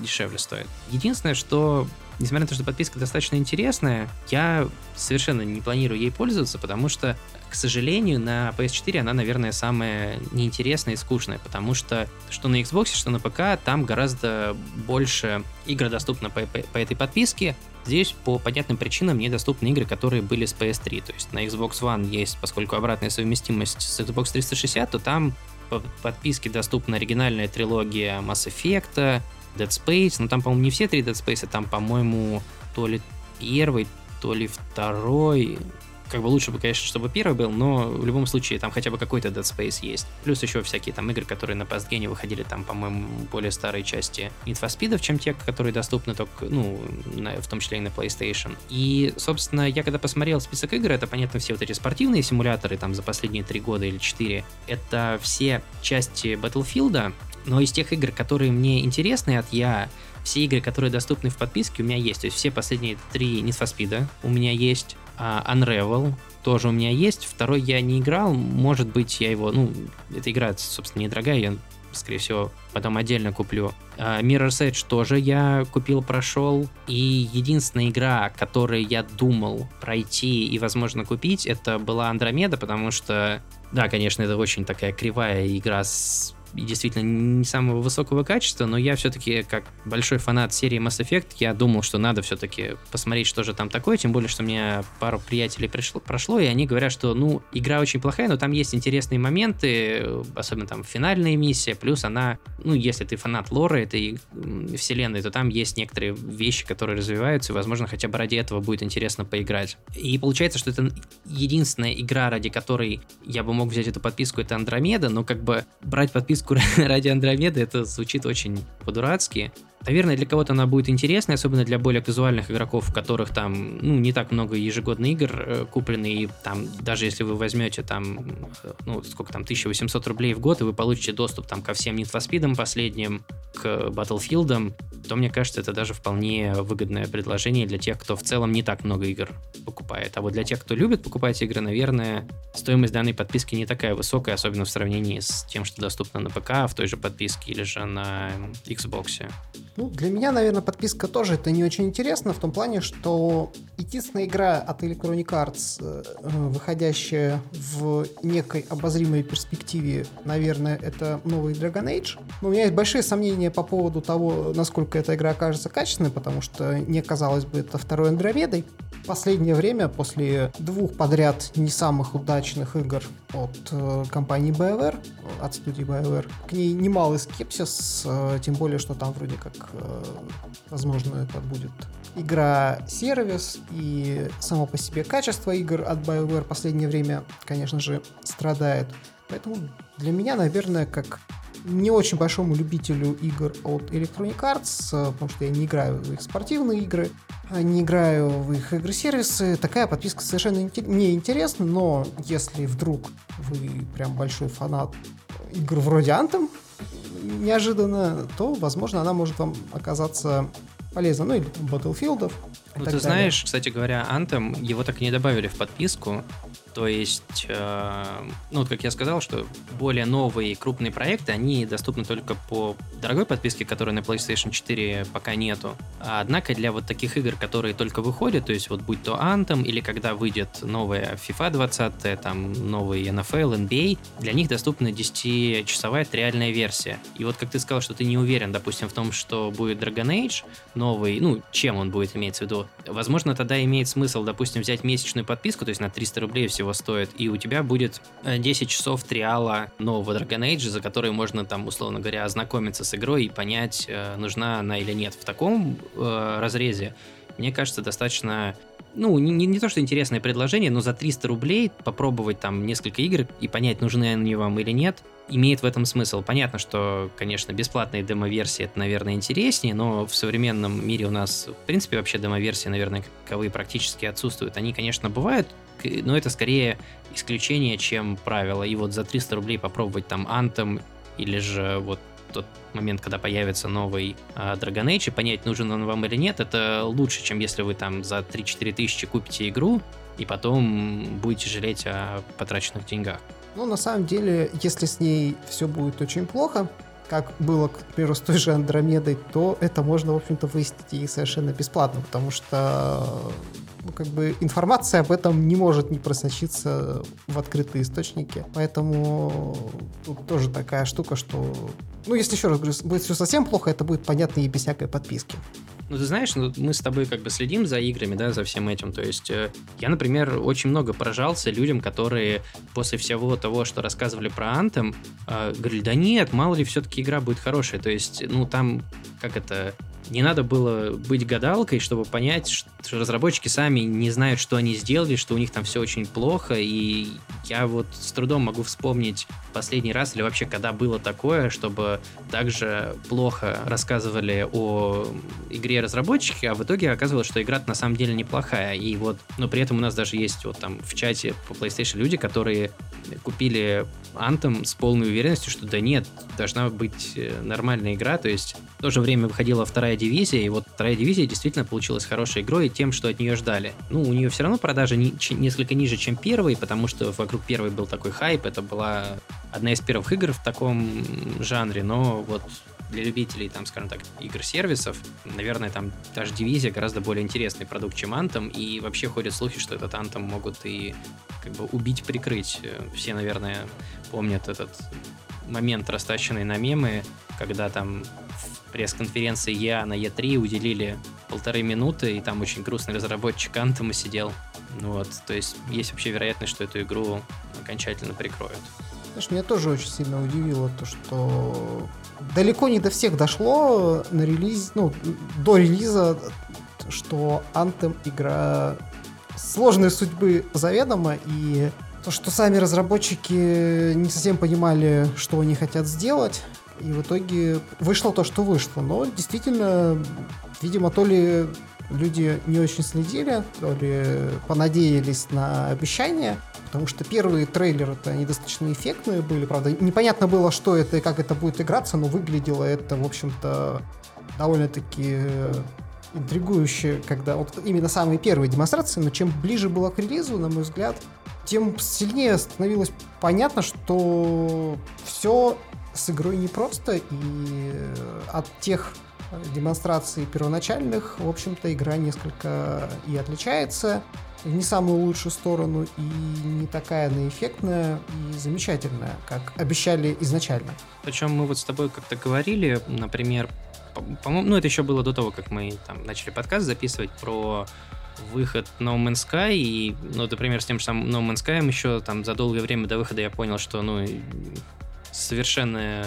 дешевле стоит. Единственное, что несмотря на то, что подписка достаточно интересная, я совершенно не планирую ей пользоваться, потому что, к сожалению, на PS4 она, наверное, самая неинтересная и скучная, потому что что на Xbox, что на ПК, там гораздо больше игр доступно по, по, по этой подписке, Здесь по понятным причинам недоступны игры, которые были с PS3. То есть на Xbox One есть, поскольку обратная совместимость с Xbox 360, то там по подписке доступна оригинальная трилогия Mass Effect, Dead Space, но там, по-моему, не все три Dead Space, там, по-моему, то ли первый, то ли второй, как бы лучше бы, конечно, чтобы первый был, но в любом случае там хотя бы какой-то Dead Space есть. Плюс еще всякие там игры, которые на постгене выходили, там, по-моему, более старые части Need for Speed, чем те, которые доступны только, ну, на, в том числе и на PlayStation. И, собственно, я когда посмотрел список игр, это, понятно, все вот эти спортивные симуляторы там за последние три года или четыре, это все части Battlefield, но из тех игр, которые мне интересны от я, все игры, которые доступны в подписке, у меня есть. То есть все последние три Need for Speed у меня есть. Uh, Unravel тоже у меня есть. Второй я не играл. Может быть, я его... Ну, эта игра, собственно, недорогая. Я, скорее всего, потом отдельно куплю. Uh, Mirror's Edge тоже я купил, прошел. И единственная игра, которую я думал пройти и, возможно, купить, это была Андромеда, потому что... Да, конечно, это очень такая кривая игра с и действительно не самого высокого качества, но я все-таки, как большой фанат серии Mass Effect, я думал, что надо все-таки посмотреть, что же там такое, тем более, что мне пару приятелей пришло, прошло, и они говорят, что, ну, игра очень плохая, но там есть интересные моменты, особенно там финальная миссия, плюс она, ну, если ты фанат лора этой вселенной, то там есть некоторые вещи, которые развиваются, и, возможно, хотя бы ради этого будет интересно поиграть. И получается, что это единственная игра, ради которой я бы мог взять эту подписку, это Андромеда, но как бы брать подписку подписку ради Андромеды, это звучит очень по-дурацки. Наверное, для кого-то она будет интересной, особенно для более казуальных игроков, у которых там, ну, не так много ежегодных игр э, куплены, и там, даже если вы возьмете там, ну, сколько там, 1800 рублей в год, и вы получите доступ там ко всем Need for Speed последним, к Battlefield, то, мне кажется, это даже вполне выгодное предложение для тех, кто в целом не так много игр покупает. А вот для тех, кто любит покупать игры, наверное, стоимость данной подписки не такая высокая, особенно в сравнении с тем, что доступно на ПК, в той же подписке или же на Xbox. Ну, для меня, наверное, подписка тоже это не очень интересно, в том плане, что единственная игра от Electronic Arts, э, выходящая в некой обозримой перспективе, наверное, это новый Dragon Age. Но у меня есть большие сомнения по поводу того, насколько эта игра окажется качественной, потому что не казалось бы это второй Андромедой. В последнее время, после двух подряд не самых удачных игр от э, компании BioWare, от студии BioWare, к ней немалый скепсис, э, тем более, что там вроде как Э, возможно, это будет игра-сервис, и само по себе качество игр от BioWare в последнее время, конечно же, страдает. Поэтому для меня, наверное, как не очень большому любителю игр от Electronic Arts, э, потому что я не играю в их спортивные игры, а не играю в их игры-сервисы, такая подписка совершенно не интересна, но если вдруг вы прям большой фанат игр вроде Anthem, неожиданно, то, возможно, она может вам оказаться полезна. Ну, или Battlefield'ов. Ну, ты знаешь, кстати говоря, Anthem, его так и не добавили в подписку. То есть, э, ну, как я сказал, что более новые крупные проекты, они доступны только по дорогой подписке, которой на PlayStation 4 пока нету. Однако для вот таких игр, которые только выходят, то есть вот будь то Anthem или когда выйдет новая FIFA 20, там новый NFL, NBA, для них доступна 10-часовая триальная версия. И вот как ты сказал, что ты не уверен, допустим, в том, что будет Dragon Age новый, ну, чем он будет иметь в виду, возможно, тогда имеет смысл, допустим, взять месячную подписку, то есть на 300 рублей всего всего стоит, и у тебя будет 10 э, часов триала нового Dragon Age, за которые можно там, условно говоря, ознакомиться с игрой и понять, э, нужна она или нет. В таком э, разрезе, мне кажется, достаточно ну, не, не, не то, что интересное предложение, но за 300 рублей попробовать там несколько игр и понять, нужны они вам или нет, имеет в этом смысл. Понятно, что, конечно, бесплатные демо-версии это, наверное, интереснее, но в современном мире у нас, в принципе, вообще демо-версии, наверное, каковые практически отсутствуют. Они, конечно, бывают, но это скорее исключение, чем правило. И вот за 300 рублей попробовать там Anthem или же вот тот момент, когда появится новый э, Dragon Age, и понять, нужен он вам или нет, это лучше, чем если вы там за 3-4 тысячи купите игру, и потом будете жалеть о потраченных деньгах. Ну, на самом деле, если с ней все будет очень плохо, как было, к примеру, с той же Андромедой, то это можно, в общем-то, выяснить и совершенно бесплатно, потому что как бы информация об этом не может не просочиться в открытые источники. Поэтому тут тоже такая штука, что... Ну, если еще раз говорю, будет все совсем плохо, это будет понятно и без всякой подписки. Ну, ты знаешь, ну, мы с тобой как бы следим за играми, да, за всем этим. То есть э, я, например, очень много поражался людям, которые после всего того, что рассказывали про Anthem, э, говорили, да нет, мало ли все-таки игра будет хорошая. То есть, ну, там, как это, не надо было быть гадалкой, чтобы понять, что разработчики сами не знают, что они сделали, что у них там все очень плохо, и я вот с трудом могу вспомнить последний раз или вообще когда было такое, чтобы также плохо рассказывали о игре разработчики, а в итоге оказывалось, что игра на самом деле неплохая. И вот, но при этом у нас даже есть вот там в чате по PlayStation люди, которые купили Anthem с полной уверенностью, что да нет, должна быть э, нормальная игра, то есть в то же время выходила вторая дивизия, и вот вторая дивизия действительно получилась хорошей игрой тем, что от нее ждали. Ну, у нее все равно продажи не, несколько ниже, чем первой, потому что вокруг первой был такой хайп, это была одна из первых игр в таком жанре, но вот для любителей, там, скажем так, игр-сервисов, наверное, там даже дивизия гораздо более интересный продукт, чем Антом, и вообще ходят слухи, что этот Антом могут и как бы убить, прикрыть. Все, наверное, помнят этот момент, растащенный на мемы, когда там в пресс-конференции я на Е3 уделили полторы минуты, и там очень грустный разработчик Антома сидел. Вот, то есть есть вообще вероятность, что эту игру окончательно прикроют. Знаешь, меня тоже очень сильно удивило то, что далеко не до всех дошло на релиз, ну, до релиза, что Anthem игра сложной судьбы заведомо, и то, что сами разработчики не совсем понимали, что они хотят сделать, и в итоге вышло то, что вышло. Но действительно, видимо, то ли люди не очень следили, то ли понадеялись на обещания, потому что первые трейлеры-то они достаточно эффектные были, правда, непонятно было, что это и как это будет играться, но выглядело это, в общем-то, довольно-таки интригующе, когда вот именно самые первые демонстрации, но чем ближе было к релизу, на мой взгляд, тем сильнее становилось понятно, что все с игрой непросто, и от тех демонстраций первоначальных, в общем-то, игра несколько и отличается. В не самую лучшую сторону и не такая она эффектная и замечательная, как обещали изначально. Причем мы вот с тобой как-то говорили, например, по-моему, ну это еще было до того, как мы там начали подкаст записывать про выход No Man's Sky, и, ну, например, с тем же самым No Man's Sky. Еще там за долгое время до выхода я понял, что, ну, совершенно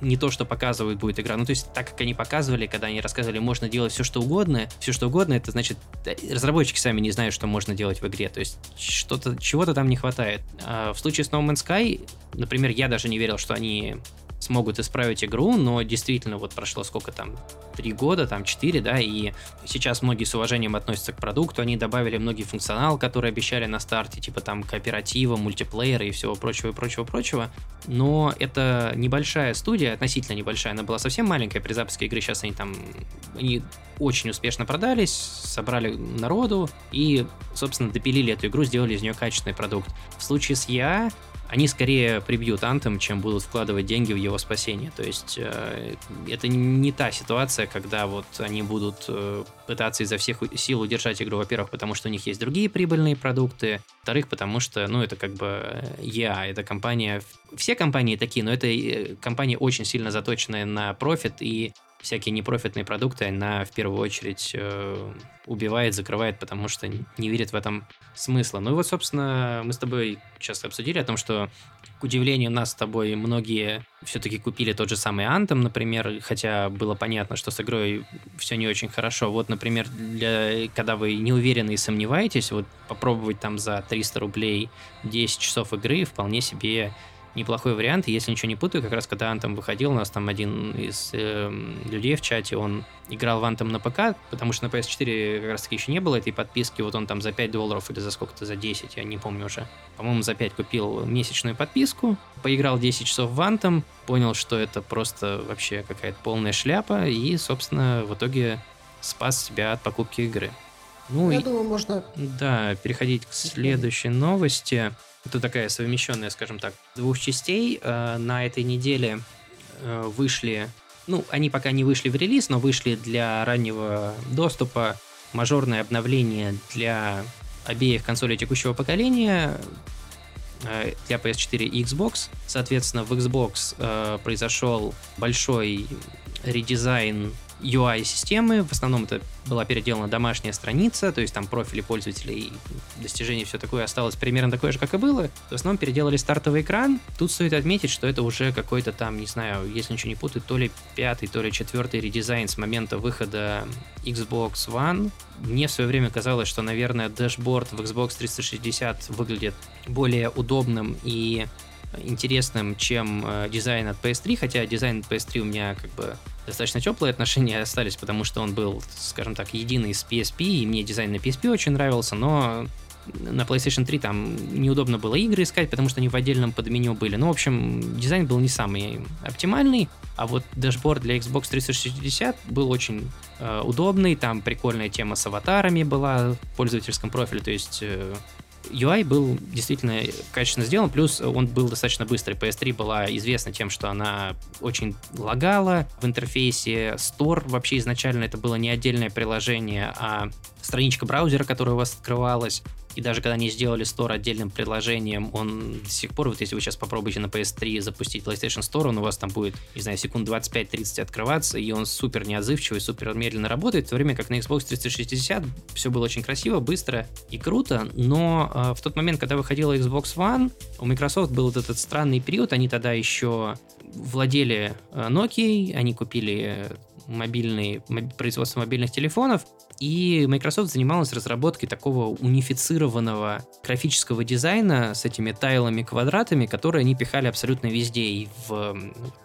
не то, что показывают будет игра. Ну, то есть, так как они показывали, когда они рассказывали, можно делать все, что угодно, все, что угодно, это значит, разработчики сами не знают, что можно делать в игре. То есть, что-то, чего-то там не хватает. А в случае с No Man's Sky, например, я даже не верил, что они смогут исправить игру, но действительно вот прошло сколько там, три года, там четыре, да, и сейчас многие с уважением относятся к продукту, они добавили многие функционал, которые обещали на старте, типа там кооператива, мультиплеера и всего прочего и прочего прочего, но это небольшая студия, относительно небольшая, она была совсем маленькая. При запуске игры, сейчас они там, они очень успешно продались, собрали народу и, собственно, допилили эту игру, сделали из нее качественный продукт. В случае с Я они скорее прибьют Антом, чем будут вкладывать деньги в его спасение. То есть э, это не та ситуация, когда вот они будут э, пытаться изо всех сил удержать игру, во-первых, потому что у них есть другие прибыльные продукты, во-вторых, потому что, ну, это как бы я, это компания, все компании такие, но это э, компания очень сильно заточенная на профит, и всякие непрофитные продукты она в первую очередь э, убивает, закрывает, потому что не видит в этом смысла. Ну и вот, собственно, мы с тобой часто обсудили о том, что, к удивлению нас с тобой, многие все-таки купили тот же самый Anthem, например, хотя было понятно, что с игрой все не очень хорошо. Вот, например, для, когда вы не уверены и сомневаетесь, вот попробовать там за 300 рублей 10 часов игры вполне себе неплохой вариант. Если ничего не путаю, как раз когда Антом выходил, у нас там один из э, людей в чате, он играл в Антом на ПК, потому что на PS4 как раз таки еще не было этой подписки. Вот он там за 5 долларов или за сколько-то, за 10, я не помню уже. По-моему, за 5 купил месячную подписку, поиграл 10 часов в Антом, понял, что это просто вообще какая-то полная шляпа, и, собственно, в итоге спас себя от покупки игры. Ну, Я и, думаю, можно... Да, переходить к следующей новости. Это такая совмещенная, скажем так, двух частей. Э, на этой неделе э, вышли, ну, они пока не вышли в релиз, но вышли для раннего доступа мажорное обновление для обеих консолей текущего поколения, э, для PS4 и Xbox. Соответственно, в Xbox э, произошел большой редизайн UI-системы. В основном это была переделана домашняя страница, то есть там профили пользователей, достижения, все такое осталось примерно такое же, как и было. В основном переделали стартовый экран. Тут стоит отметить, что это уже какой-то там, не знаю, если ничего не путаю, то ли пятый, то ли четвертый редизайн с момента выхода Xbox One. Мне в свое время казалось, что, наверное, дашборд в Xbox 360 выглядит более удобным и интересным, чем э, дизайн от PS3, хотя дизайн от PS3 у меня как бы достаточно теплые отношения остались, потому что он был, скажем так, единый с PSP, и мне дизайн на PSP очень нравился, но на PlayStation 3 там неудобно было игры искать, потому что они в отдельном подменю были. Ну, в общем, дизайн был не самый оптимальный, а вот дашборд для Xbox 360 был очень э, удобный, там прикольная тема с аватарами была в пользовательском профиле, то есть э, UI был действительно качественно сделан, плюс он был достаточно быстрый. PS3 была известна тем, что она очень лагала в интерфейсе. Store вообще изначально это было не отдельное приложение, а страничка браузера, которая у вас открывалась. И даже когда они сделали Store отдельным приложением, он до сих пор, вот если вы сейчас попробуете на PS3 запустить PlayStation Store, он у вас там будет, не знаю, секунд 25-30 открываться, и он супер неотзывчивый, супер медленно работает, в то время как на Xbox 360 все было очень красиво, быстро и круто, но э, в тот момент, когда выходила Xbox One, у Microsoft был вот этот странный период, они тогда еще владели э, Nokia, они купили мобильные, производство мобильных телефонов, и Microsoft занималась разработкой такого унифицированного графического дизайна с этими тайлами, квадратами, которые они пихали абсолютно везде. И в,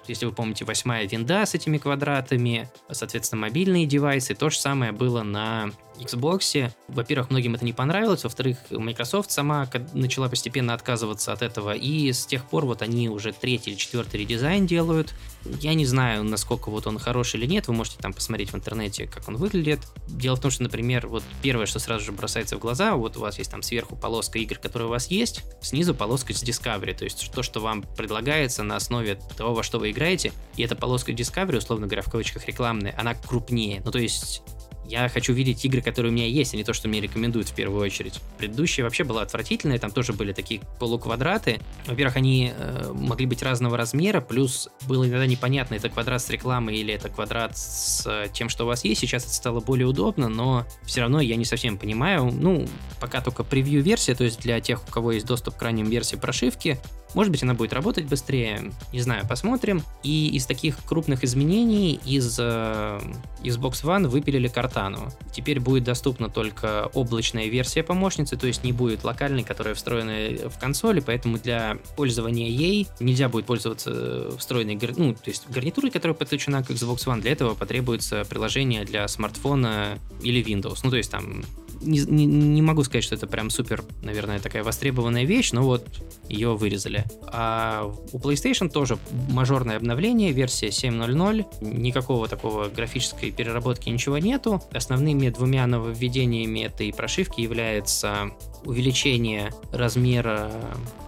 если вы помните, восьмая винда с этими квадратами, соответственно, мобильные девайсы, то же самое было на Xbox. Во-первых, многим это не понравилось, во-вторых, Microsoft сама начала постепенно отказываться от этого, и с тех пор вот они уже третий или четвертый редизайн делают. Я не знаю, насколько вот он хороший или нет, вы можете там посмотреть в интернете, как он выглядит. Дело в что, например, вот первое, что сразу же бросается в глаза, вот у вас есть там сверху полоска игр, которые у вас есть, снизу полоска с Discovery, то есть то, что вам предлагается на основе того, во что вы играете, и эта полоска Discovery, условно говоря, в кавычках рекламная, она крупнее. Ну, то есть я хочу видеть игры, которые у меня есть, а не то, что мне рекомендуют в первую очередь. Предыдущая вообще была отвратительная, там тоже были такие полуквадраты. Во-первых, они э, могли быть разного размера, плюс было иногда непонятно, это квадрат с рекламой или это квадрат с э, тем, что у вас есть. Сейчас это стало более удобно, но все равно я не совсем понимаю. Ну, пока только превью-версия, то есть для тех, у кого есть доступ к ранним версиям прошивки, может быть, она будет работать быстрее, не знаю, посмотрим. И из таких крупных изменений из э, Xbox One выпилили Картану. Теперь будет доступна только облачная версия помощницы, то есть не будет локальной, которая встроена в консоли, поэтому для пользования ей нельзя будет пользоваться встроенной, ну, то есть гарнитурой, которая подключена к Xbox One. Для этого потребуется приложение для смартфона или Windows. Ну, то есть там не, не, не могу сказать, что это прям супер, наверное, такая востребованная вещь, но вот ее вырезали. А у PlayStation тоже мажорное обновление, версия 7.0.0, никакого такого графической переработки ничего нету. Основными двумя нововведениями этой прошивки является увеличение размера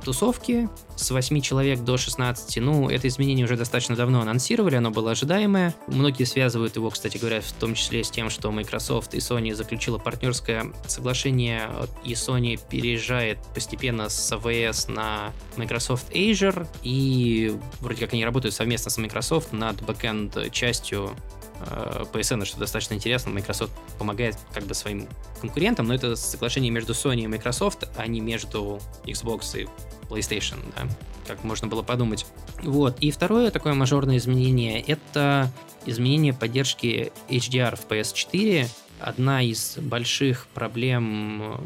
тусовки с 8 человек до 16. Ну, это изменение уже достаточно давно анонсировали, оно было ожидаемое. Многие связывают его, кстати говоря, в том числе с тем, что Microsoft и Sony заключила партнерское соглашение, и Sony переезжает постепенно с AWS на Microsoft Azure, и вроде как они работают совместно с Microsoft над бэкэнд частью PSN, э, что достаточно интересно. Microsoft помогает как бы своим конкурентам, но это соглашение между Sony и Microsoft, а не между Xbox и PlayStation, да, как можно было подумать. Вот. И второе такое мажорное изменение — это изменение поддержки HDR в PS4. Одна из больших проблем э,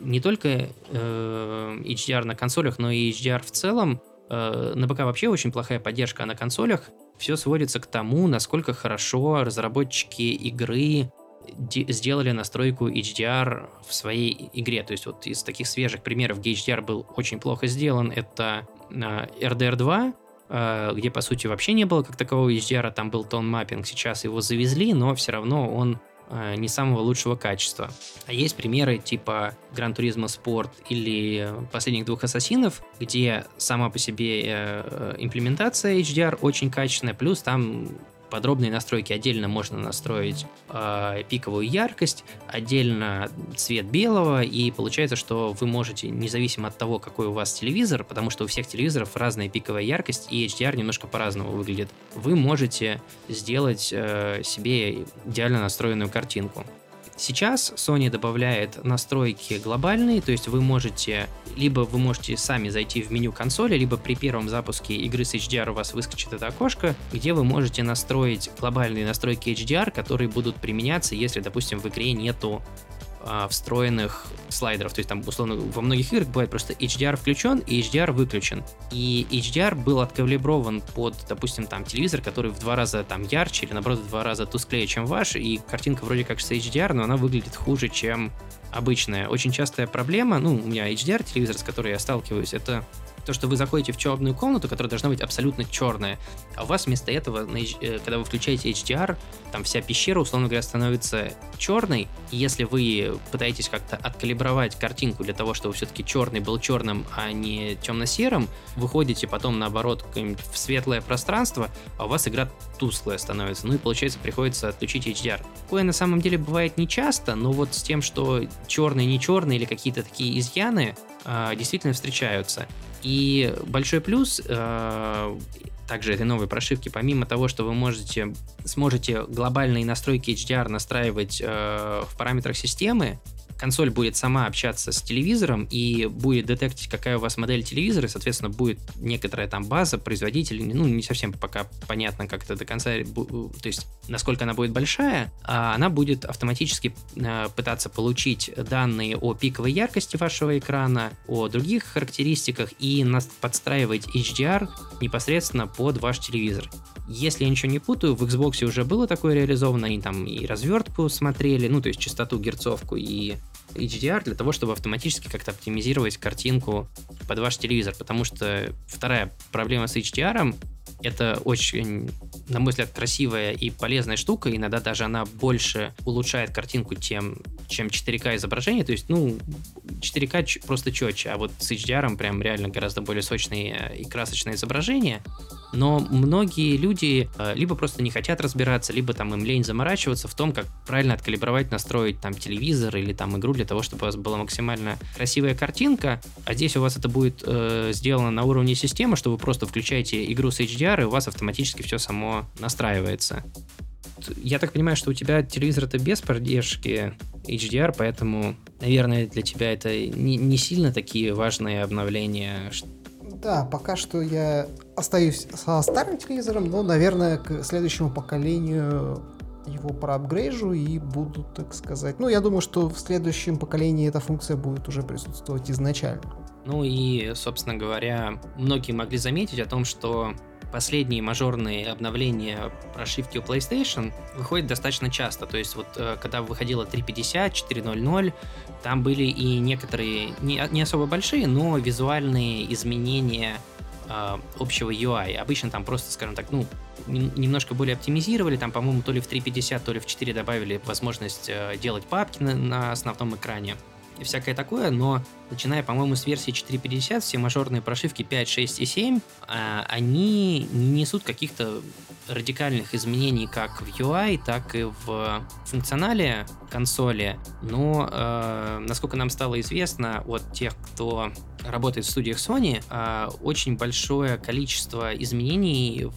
не только э, HDR на консолях, но и HDR в целом. Э, на ПК вообще очень плохая поддержка, а на консолях все сводится к тому, насколько хорошо разработчики игры сделали настройку HDR в своей игре. То есть вот из таких свежих примеров, где HDR был очень плохо сделан, это RDR 2, а, где, по сути, вообще не было как такового HDR, там был тон маппинг, сейчас его завезли, но все равно он не самого лучшего качества. А есть примеры типа Gran Turismo Sport или последних двух Ассасинов, где сама по себе э, имплементация HDR очень качественная, плюс там подробные настройки отдельно можно настроить э, пиковую яркость, отдельно цвет белого, и получается, что вы можете, независимо от того, какой у вас телевизор, потому что у всех телевизоров разная пиковая яркость, и HDR немножко по-разному выглядит, вы можете сделать э, себе идеально настроенную картинку. Сейчас Sony добавляет настройки глобальные, то есть вы можете, либо вы можете сами зайти в меню консоли, либо при первом запуске игры с HDR у вас выскочит это окошко, где вы можете настроить глобальные настройки HDR, которые будут применяться, если, допустим, в игре нету а, встроенных слайдеров. То есть там, условно, во многих играх бывает просто HDR включен и HDR выключен. И HDR был откалиброван под, допустим, там телевизор, который в два раза там ярче или, наоборот, в два раза тусклее, чем ваш, и картинка вроде как с HDR, но она выглядит хуже, чем обычная. Очень частая проблема, ну, у меня HDR телевизор, с которой я сталкиваюсь, это то, что вы заходите в темную комнату, которая должна быть абсолютно черная, а у вас вместо этого, э, когда вы включаете HDR, там вся пещера, условно говоря, становится черной, и если вы пытаетесь как-то откалибровать картинку для того, чтобы все-таки черный был черным, а не темно-серым, выходите потом, наоборот, в светлое пространство, а у вас игра тусклая становится, ну и получается приходится отключить HDR. Такое на самом деле бывает не часто, но вот с тем, что черный, не черный или какие-то такие изъяны, а, действительно встречаются. И большой плюс э, также этой новой прошивки, помимо того, что вы можете, сможете глобальные настройки HDR настраивать э, в параметрах системы, консоль будет сама общаться с телевизором и будет детектить, какая у вас модель телевизора, и, соответственно, будет некоторая там база производителей, ну, не совсем пока понятно, как это до конца, то есть, насколько она будет большая, а она будет автоматически э, пытаться получить данные о пиковой яркости вашего экрана, о других характеристиках и подстраивать HDR непосредственно под ваш телевизор. Если я ничего не путаю, в Xbox уже было такое реализовано, они там и развертку смотрели, ну, то есть частоту, герцовку и HDR для того, чтобы автоматически как-то оптимизировать картинку под ваш телевизор, потому что вторая проблема с HDR это очень, на мой взгляд, красивая и полезная штука. Иногда даже она больше улучшает картинку, тем, чем 4К изображение. То есть, ну, 4К просто четче, а вот с HDR прям реально гораздо более сочные и красочные изображения. Но многие люди э, либо просто не хотят разбираться, либо там им лень заморачиваться в том, как правильно откалибровать, настроить там телевизор или там игру для того, чтобы у вас была максимально красивая картинка. А здесь у вас это будет э, сделано на уровне системы, что вы просто включаете игру с HDR, и у вас автоматически все само настраивается. Я так понимаю, что у тебя телевизор это без поддержки HDR, поэтому, наверное, для тебя это не, не сильно такие важные обновления, да, пока что я остаюсь со старым телевизором, но, наверное, к следующему поколению его проапгрейжу и буду, так сказать... Ну, я думаю, что в следующем поколении эта функция будет уже присутствовать изначально. Ну и, собственно говоря, многие могли заметить о том, что последние мажорные обновления прошивки у PlayStation выходят достаточно часто. То есть вот э, когда выходила 3.50, 4.0.0, там были и некоторые, не, не особо большие, но визуальные изменения э, общего UI. Обычно там просто, скажем так, ну, немножко более оптимизировали, там, по-моему, то ли в 3.50, то ли в 4 добавили возможность э, делать папки на, на основном экране и всякое такое, но начиная, по-моему, с версии 4.50, все мажорные прошивки 5, 6 и 7, а, они не несут каких-то радикальных изменений как в UI, так и в функционале консоли, но, э, насколько нам стало известно от тех, кто работает в студиях Sony, э, очень большое количество изменений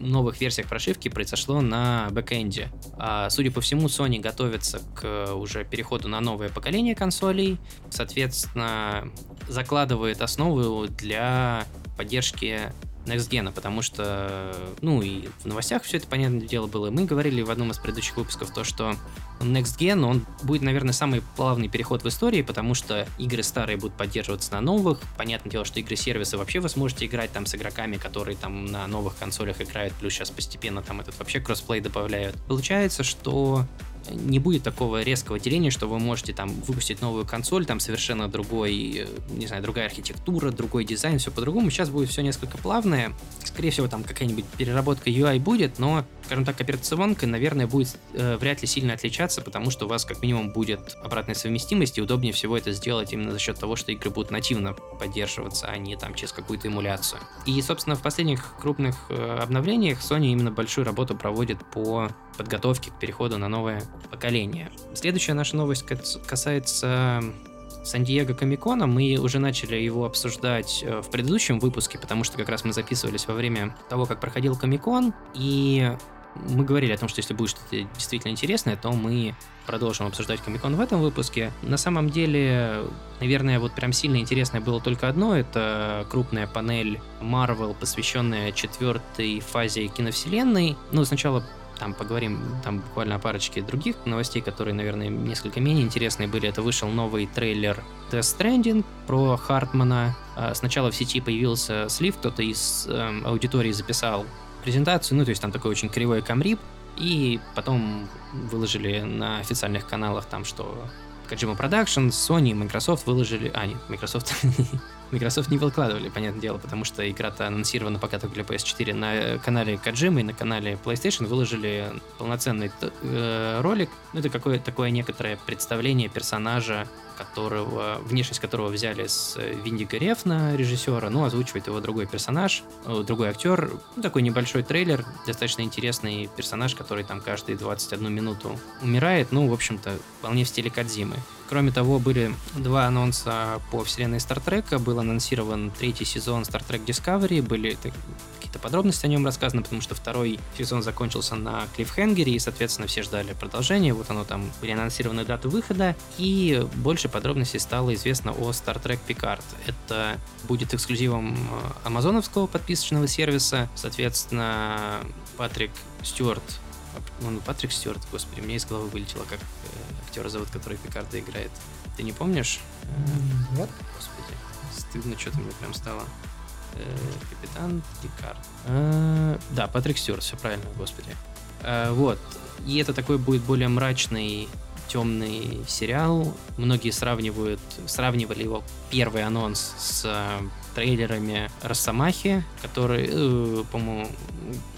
новых версиях прошивки произошло на бэкэнде. А, судя по всему, Sony готовится к уже переходу на новое поколение консолей, соответственно, закладывает основу для поддержки Next Gen, потому что, ну и в новостях все это, понятное дело, было. Мы говорили в одном из предыдущих выпусков то, что Next Gen, он будет, наверное, самый плавный переход в истории, потому что игры старые будут поддерживаться на новых. Понятное дело, что игры-сервисы вообще вы сможете играть там с игроками, которые там на новых консолях играют, плюс сейчас постепенно там этот вообще кроссплей добавляют. Получается, что не будет такого резкого деления, что вы можете там выпустить новую консоль, там совершенно другой, не знаю, другая архитектура, другой дизайн, все по-другому. Сейчас будет все несколько плавное. Скорее всего, там какая-нибудь переработка UI будет, но скажем так, операционка, наверное, будет э, вряд ли сильно отличаться, потому что у вас как минимум будет обратная совместимость, и удобнее всего это сделать именно за счет того, что игры будут нативно поддерживаться, а не там через какую-то эмуляцию. И, собственно, в последних крупных э, обновлениях Sony именно большую работу проводит по подготовке к переходу на новое поколение. Следующая наша новость касается Сан-Диего Комикона. Мы уже начали его обсуждать э, в предыдущем выпуске, потому что как раз мы записывались во время того, как проходил Комикон, и мы говорили о том, что если будет что-то действительно интересное, то мы продолжим обсуждать Комикон в этом выпуске. На самом деле, наверное, вот прям сильно интересное было только одно. Это крупная панель Marvel, посвященная четвертой фазе киновселенной. Ну, сначала там поговорим там буквально о парочке других новостей, которые, наверное, несколько менее интересные были. Это вышел новый трейлер Death Stranding про Хартмана. А, сначала в сети появился слив, кто-то из эм, аудитории записал презентацию, ну, то есть там такой очень кривой камрип, и потом выложили на официальных каналах там, что Kojima Productions, Sony, Microsoft выложили... А, нет, Microsoft Microsoft не выкладывали, понятное дело, потому что игра-то анонсирована пока только для PS4. На канале Kojima и на канале PlayStation выложили полноценный э, ролик. Ну, это какое-то такое некоторое представление персонажа, которого, внешность которого взяли с Виндиго Рефна, режиссера, ну, озвучивает его другой персонаж, э, другой актер. Ну, такой небольшой трейлер, достаточно интересный персонаж, который там каждые 21 минуту умирает. Ну, в общем-то, вполне в стиле Кадзимы. Кроме того, были два анонса по вселенной Стартрека. Был анонсирован третий сезон Star Trek Discovery. Были какие-то подробности о нем рассказаны, потому что второй сезон закончился на клиффхенгере, и, соответственно, все ждали продолжения. Вот оно там, были анонсированы даты выхода, и больше подробностей стало известно о Star Trek Picard. Это будет эксклюзивом э, амазоновского подписочного сервиса. Соответственно, Патрик Стюарт он Патрик Стюарт, господи, мне из головы вылетело, как актера зовут, который Пикарда играет. Ты не помнишь? Нет. Господи, стыдно, что-то мне прям стало. Э, капитан Пикард. Э, да, Патрик Стюарт, все правильно, господи. Э, вот. И это такой будет более мрачный темный сериал. Многие сравнивают, сравнивали его первый анонс с трейлерами Росомахи, который, э, по-моему,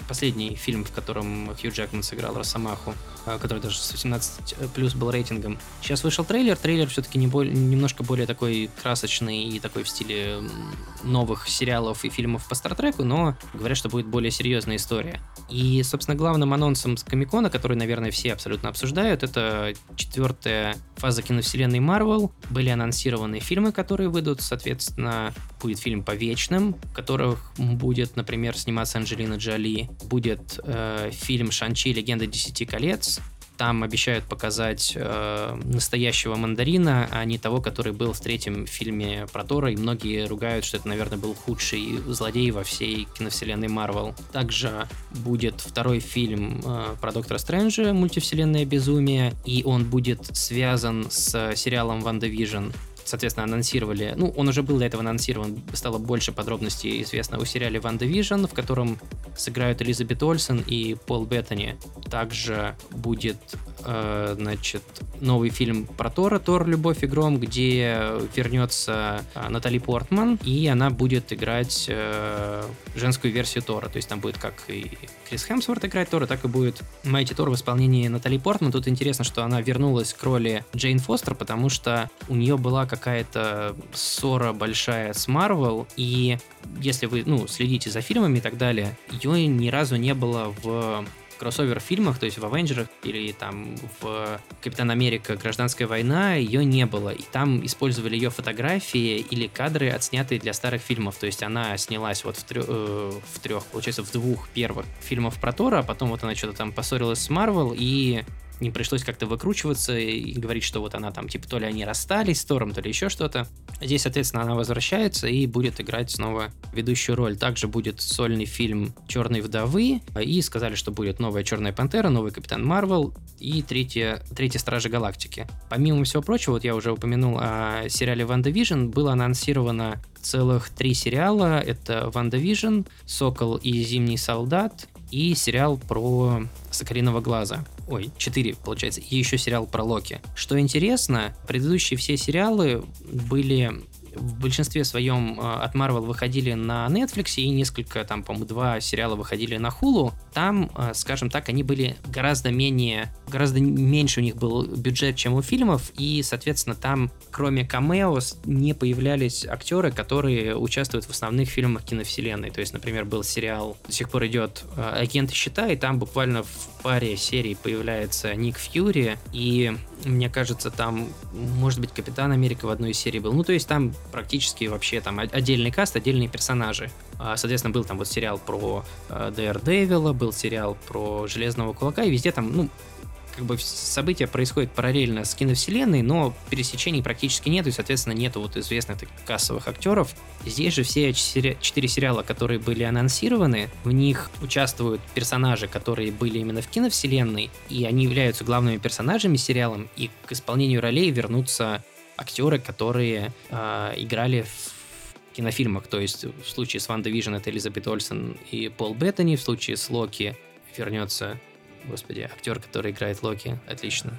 последний фильм, в котором Хью Джекман сыграл Росомаху, который даже с 18 плюс был рейтингом. Сейчас вышел трейлер, трейлер все-таки не более, немножко более такой красочный и такой в стиле новых сериалов и фильмов по Стартреку, но говорят, что будет более серьезная история. И, собственно, главным анонсом с Комикона, который, наверное, все абсолютно обсуждают, это четвертая фаза киновселенной Марвел. Были анонсированы фильмы, которые выйдут, соответственно, будет фильм по Вечным, в которых будет, например, сниматься Анджелина Джоли, будет э, фильм «Шанчи. Легенда Десяти колец», там обещают показать э, настоящего мандарина, а не того, который был в третьем фильме про Тора, и многие ругают, что это, наверное, был худший злодей во всей киновселенной Марвел. Также будет второй фильм э, про Доктора Стрэнджа, мультивселенная безумие, и он будет связан с сериалом WandaVision соответственно, анонсировали, ну, он уже был до этого анонсирован, стало больше подробностей известно о сериале WandaVision, в котором сыграют Элизабет Ольсен и Пол Беттани. Также будет, э, значит, новый фильм про Тора, Тор, Любовь и Гром, где вернется э, Натали Портман, и она будет играть э, женскую версию Тора, то есть там будет как и Крис Хемсворт играть Тора, так и будет Mighty Thor в исполнении Натали Портман. Тут интересно, что она вернулась к роли Джейн Фостер, потому что у нее была какая-то ссора большая с Марвел, и если вы, ну, следите за фильмами и так далее, ее ни разу не было в кроссовер фильмах, то есть в Авенджерах или там в Капитан Америка Гражданская война, ее не было. И там использовали ее фотографии или кадры, отснятые для старых фильмов. То есть она снялась вот в, трё- э, в трех, получается, в двух первых фильмах про Тора, а потом вот она что-то там поссорилась с Марвел и не пришлось как-то выкручиваться и говорить, что вот она там, типа, то ли они расстались с Тором, то ли еще что-то. Здесь, соответственно, она возвращается и будет играть снова ведущую роль. Также будет сольный фильм «Черной вдовы», и сказали, что будет новая Черная Пантера, новый Капитан Марвел и третья, третья Стражи Галактики. Помимо всего прочего, вот я уже упомянул о сериале «WandaVision», было анонсировано целых три сериала. Это «WandaVision», «Сокол и Зимний солдат», и сериал про Соколиного глаза. Ой, четыре, получается. И еще сериал про Локи. Что интересно, предыдущие все сериалы были в большинстве своем э, от Marvel выходили на Netflix, и несколько, там, по-моему, два сериала выходили на Hulu. там, э, скажем так, они были гораздо менее, гораздо меньше у них был бюджет, чем у фильмов, и, соответственно, там, кроме камео, не появлялись актеры, которые участвуют в основных фильмах киновселенной. То есть, например, был сериал, до сих пор идет «Агенты щита», и там буквально в паре серий появляется Ник Фьюри, и мне кажется, там, может быть, Капитан Америка в одной из серий был. Ну, то есть там практически вообще там отдельный каст, отдельные персонажи. А, соответственно, был там вот сериал про Daredevil, был сериал про Железного Кулака, и везде там, ну, как бы события происходят параллельно с киновселенной, но пересечений практически нет, и, соответственно, нету вот известных таких кассовых актеров. Здесь же все четыре сериала, которые были анонсированы, в них участвуют персонажи, которые были именно в киновселенной, и они являются главными персонажами сериалом, и к исполнению ролей вернутся актеры, которые э, играли в кинофильмах. То есть в случае с WandaVision это Элизабет Ольсен и Пол Беттани, в случае с Локи вернется Господи, актер, который играет Локи, отлично.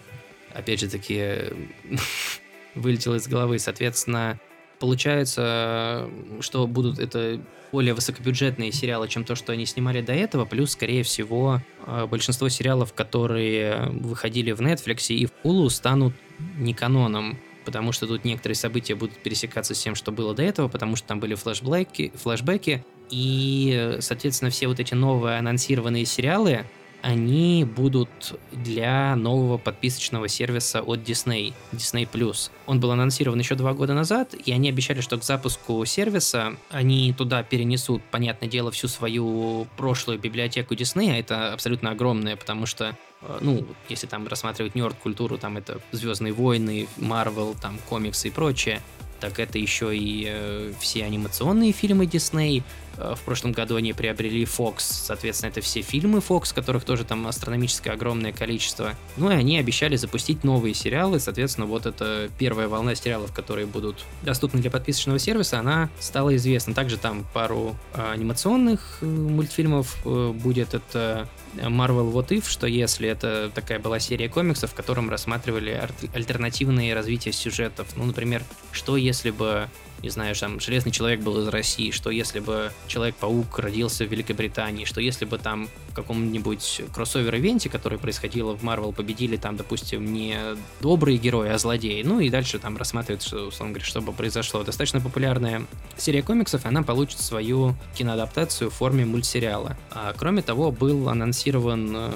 Опять же таки, вылетел из головы. Соответственно, получается, что будут это более высокобюджетные сериалы, чем то, что они снимали до этого, плюс, скорее всего, э, большинство сериалов, которые выходили в Netflix и в Hulu, станут не каноном, потому что тут некоторые события будут пересекаться с тем, что было до этого, потому что там были флешбеки, флешбеки и, соответственно, все вот эти новые анонсированные сериалы, они будут для нового подписочного сервиса от Disney, Disney+. Он был анонсирован еще два года назад, и они обещали, что к запуску сервиса они туда перенесут, понятное дело, всю свою прошлую библиотеку Disney, а это абсолютно огромная, потому что э, ну, если там рассматривать нерд-культуру, там это Звездные войны, Марвел, там комиксы и прочее, так это еще и э, все анимационные фильмы Disney. Э, в прошлом году они приобрели Fox, соответственно, это все фильмы Fox, которых тоже там астрономическое огромное количество. Ну и они обещали запустить новые сериалы, соответственно, вот эта первая волна сериалов, которые будут доступны для подписочного сервиса, она стала известна. Также там пару э, анимационных э, мультфильмов будет это Marvel What If, что если это такая была серия комиксов, в котором рассматривали альтернативные развития сюжетов. Ну, например, что если бы не знаю, там, Железный Человек был из России, что если бы Человек-паук родился в Великобритании, что если бы там в каком-нибудь кроссовер-ивенте, который происходило в Марвел, победили там, допустим, не добрые герои, а злодеи, ну и дальше там рассматривают, что, условно говоря, что бы произошло. Достаточно популярная серия комиксов, она получит свою киноадаптацию в форме мультсериала. А, кроме того, был анонсирован, э,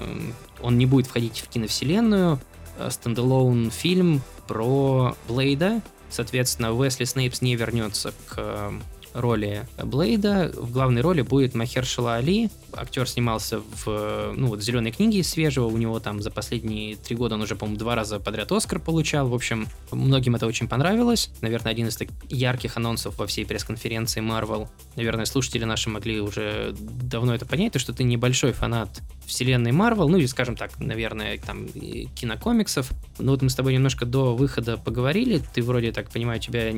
он не будет входить в киновселенную, э, standalone фильм про Блейда, Соответственно, Уэсли Снейпс не вернется к э, роли Блейда. В главной роли будет Махершала Али, актер снимался в, ну, вот, «Зеленой книге» свежего, у него там за последние три года он уже, по-моему, два раза подряд Оскар получал, в общем, многим это очень понравилось, наверное, один из таких ярких анонсов во всей пресс-конференции Marvel. Наверное, слушатели наши могли уже давно это понять, то, что ты небольшой фанат вселенной Marvel, ну или, скажем так, наверное, там, кинокомиксов. Ну вот мы с тобой немножко до выхода поговорили, ты вроде, так понимаю, тебя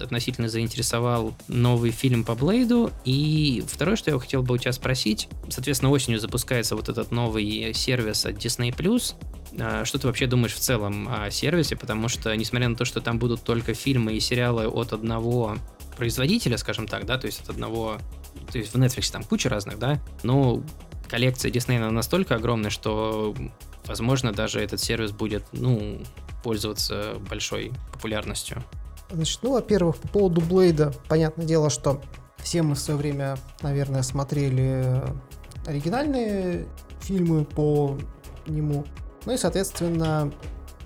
относительно заинтересовал новый фильм по Блейду, и второе, что я хотел бы у тебя спросить. Соответственно, осенью запускается вот этот новый сервис от Disney+. А, что ты вообще думаешь в целом о сервисе? Потому что, несмотря на то, что там будут только фильмы и сериалы от одного производителя, скажем так, да, то есть от одного... То есть в Netflix там куча разных, да, но коллекция Disney настолько огромная, что, возможно, даже этот сервис будет, ну, пользоваться большой популярностью. Значит, ну, во-первых, по поводу Блейда, понятное дело, что все мы в свое время, наверное, смотрели оригинальные фильмы по нему. Ну и, соответственно,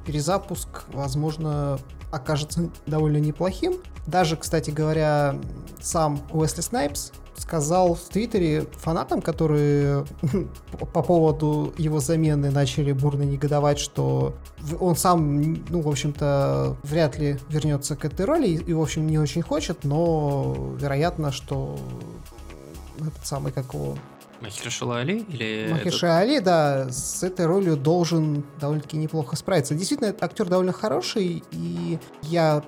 перезапуск, возможно, окажется довольно неплохим. Даже, кстати говоря, сам Уэсли Снайпс сказал в Твиттере фанатам, которые по поводу его замены начали бурно негодовать, что он сам, ну, в общем-то, вряд ли вернется к этой роли и, в общем, не очень хочет, но вероятно, что этот самый, как его... Махершала Али? Или Махершала Али, да, с этой ролью должен довольно-таки неплохо справиться. Действительно, этот актер довольно хороший, и я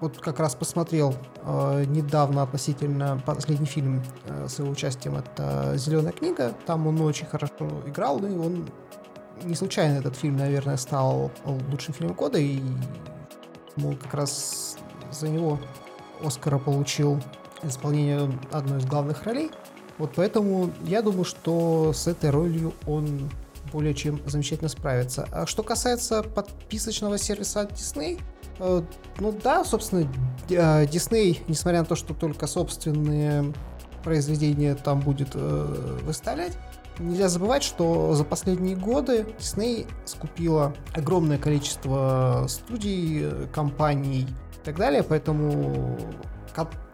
вот как раз посмотрел э, недавно относительно последний фильм э, с его участием, это «Зеленая книга». Там он очень хорошо играл, ну и он не случайно этот фильм, наверное, стал лучшим фильмом года, и мол, как раз за него Оскара получил исполнение одной из главных ролей. Вот поэтому я думаю, что с этой ролью он более чем замечательно справится. А что касается подписочного сервиса от Disney, ну да, собственно, э, Disney, несмотря на то, что только собственные произведения там будет э, выставлять, нельзя забывать, что за последние годы Disney скупила огромное количество студий, компаний и так далее, поэтому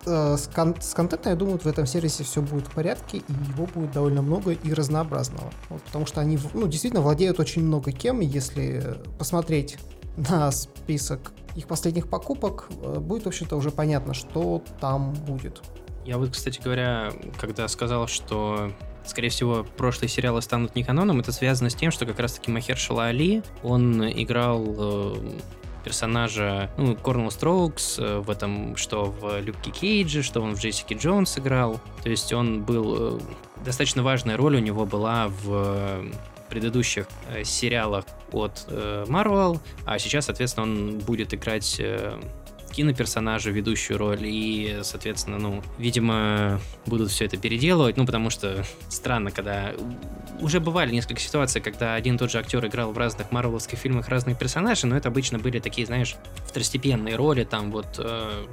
э, с, кон- с контентом, я думаю, в этом сервисе все будет в порядке, и его будет довольно много и разнообразного. Вот, потому что они ну, действительно владеют очень много кем, если посмотреть на список их последних покупок, э, будет, в общем-то, уже понятно, что там будет. Я вот, кстати говоря, когда сказал, что скорее всего, прошлые сериалы станут не каноном, это связано с тем, что как раз-таки Махершала Али, он играл э, персонажа, ну, Корнел Строукс э, в этом, что в Люке Кейдже, что он в Джессике Джонс играл. То есть он был... Достаточно важная роль у него была в предыдущих э, сериалах от Marvel, а сейчас, соответственно, он будет играть киноперсонажа, ведущую роль, и, соответственно, ну, видимо, будут все это переделывать, ну, потому что странно, когда... Уже бывали несколько ситуаций, когда один и тот же актер играл в разных марвеловских фильмах разные персонажи, но это обычно были такие, знаешь, второстепенные роли, там вот э,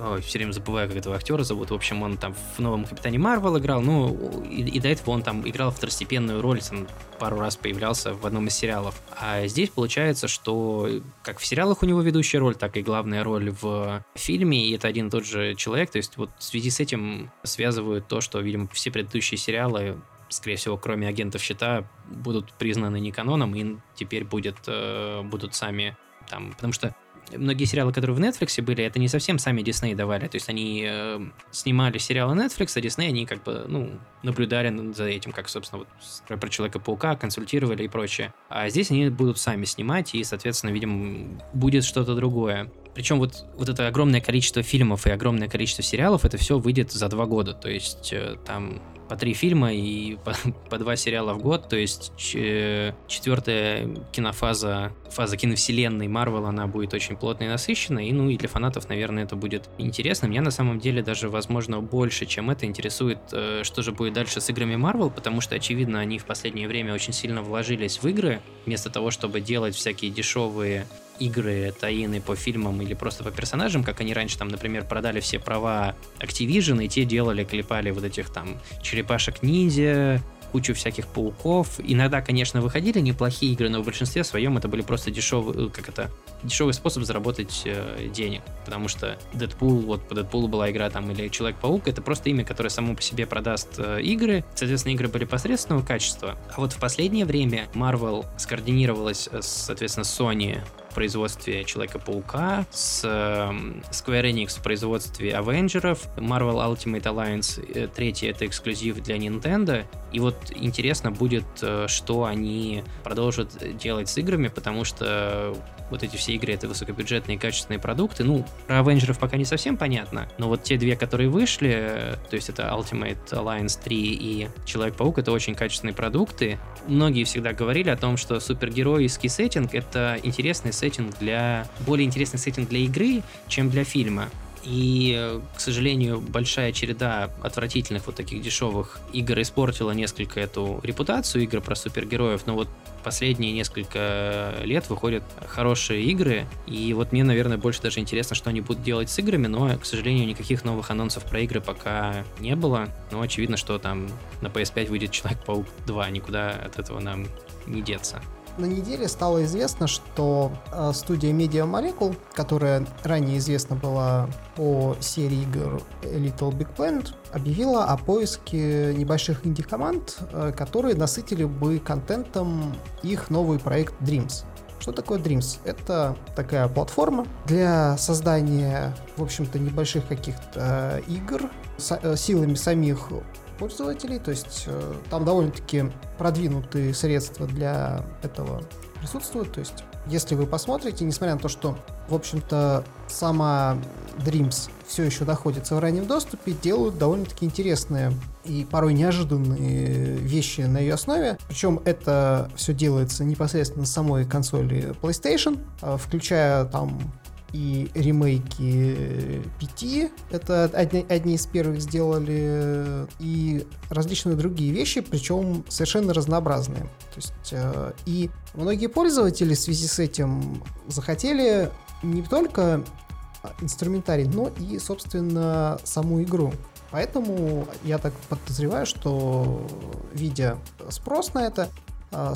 Ой, все время забываю, как этого актера зовут. В общем, он там в новом Капитане Марвел играл, ну, и, и до этого он там играл второстепенную роль, там пару раз появлялся в одном из сериалов. А здесь получается, что как в сериалах у него ведущая роль, так и главная роль в фильме, и это один и тот же человек. То есть вот в связи с этим связывают то, что, видимо, все предыдущие сериалы скорее всего, кроме агентов щита, будут признаны не каноном, и теперь будет, э, будут сами там, потому что многие сериалы, которые в Netflix были, это не совсем сами Disney давали. То есть они э, снимали сериалы Netflix, а Disney они как бы, ну, наблюдали за этим, как, собственно, вот про Человека-паука, консультировали и прочее. А здесь они будут сами снимать, и, соответственно, видимо, будет что-то другое. Причем вот, вот это огромное количество фильмов и огромное количество сериалов, это все выйдет за два года. То есть э, там по три фильма и по, по два сериала в год, то есть четвертая кинофаза, фаза киновселенной Марвел, она будет очень плотной и насыщенной, и ну и для фанатов, наверное, это будет интересно. Меня на самом деле даже, возможно, больше, чем это интересует, э, что же будет дальше с играми Марвел, потому что, очевидно, они в последнее время очень сильно вложились в игры, вместо того, чтобы делать всякие дешевые игры, таины по фильмам или просто по персонажам, как они раньше там, например, продали все права Activision, и те делали, клепали вот этих там черепашек-ниндзя, кучу всяких пауков. Иногда, конечно, выходили неплохие игры, но в большинстве своем это были просто дешевые, э, как это, дешевый способ заработать э, денег. Потому что Дэдпул, вот по Дэдпулу была игра там, или Человек-паук, это просто имя, которое само по себе продаст э, игры. Соответственно, игры были посредственного качества. А вот в последнее время Marvel скоординировалась, э, соответственно, с Sony производстве Человека-паука, с эм, Square Enix в производстве Авенджеров, Marvel Ultimate Alliance, э, третий это эксклюзив для Nintendo. И вот интересно будет, э, что они продолжат делать с играми, потому что вот эти все игры это высокобюджетные качественные продукты. Ну, про Авенджеров пока не совсем понятно, но вот те две, которые вышли, э, то есть это Ultimate Alliance 3 и Человек-паук, это очень качественные продукты. Многие всегда говорили о том, что супергеройский сеттинг это интересный сеттинг для... более интересный сеттинг для игры, чем для фильма. И, к сожалению, большая череда отвратительных вот таких дешевых игр испортила несколько эту репутацию игр про супергероев, но вот последние несколько лет выходят хорошие игры, и вот мне, наверное, больше даже интересно, что они будут делать с играми, но, к сожалению, никаких новых анонсов про игры пока не было, но очевидно, что там на PS5 выйдет Человек-паук 2, никуда от этого нам не деться на неделе стало известно, что э, студия Media Molecule, которая ранее известна была по серии игр Little Big Planet, объявила о поиске небольших инди-команд, э, которые насытили бы контентом их новый проект Dreams. Что такое Dreams? Это такая платформа для создания, в общем-то, небольших каких-то игр с, силами самих пользователей, то есть э, там довольно-таки продвинутые средства для этого присутствуют, то есть если вы посмотрите, несмотря на то, что, в общем-то, сама Dreams все еще находится в раннем доступе, делают довольно-таки интересные и порой неожиданные вещи на ее основе. Причем это все делается непосредственно на самой консоли PlayStation, э, включая там и ремейки пяти, это одни, одни из первых сделали, и различные другие вещи, причем совершенно разнообразные. То есть, э, и многие пользователи в связи с этим захотели не только инструментарий, но и, собственно, саму игру. Поэтому я так подозреваю, что, видя спрос на это, а,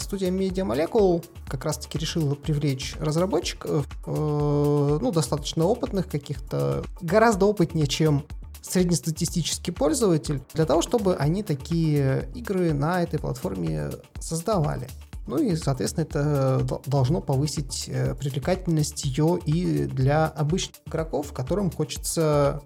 студия Media Molecule как раз-таки решила привлечь разработчиков, э, ну, достаточно опытных каких-то, гораздо опытнее, чем среднестатистический пользователь, для того, чтобы они такие игры на этой платформе создавали. Ну и, соответственно, это должно повысить э, привлекательность ее и для обычных игроков, которым хочется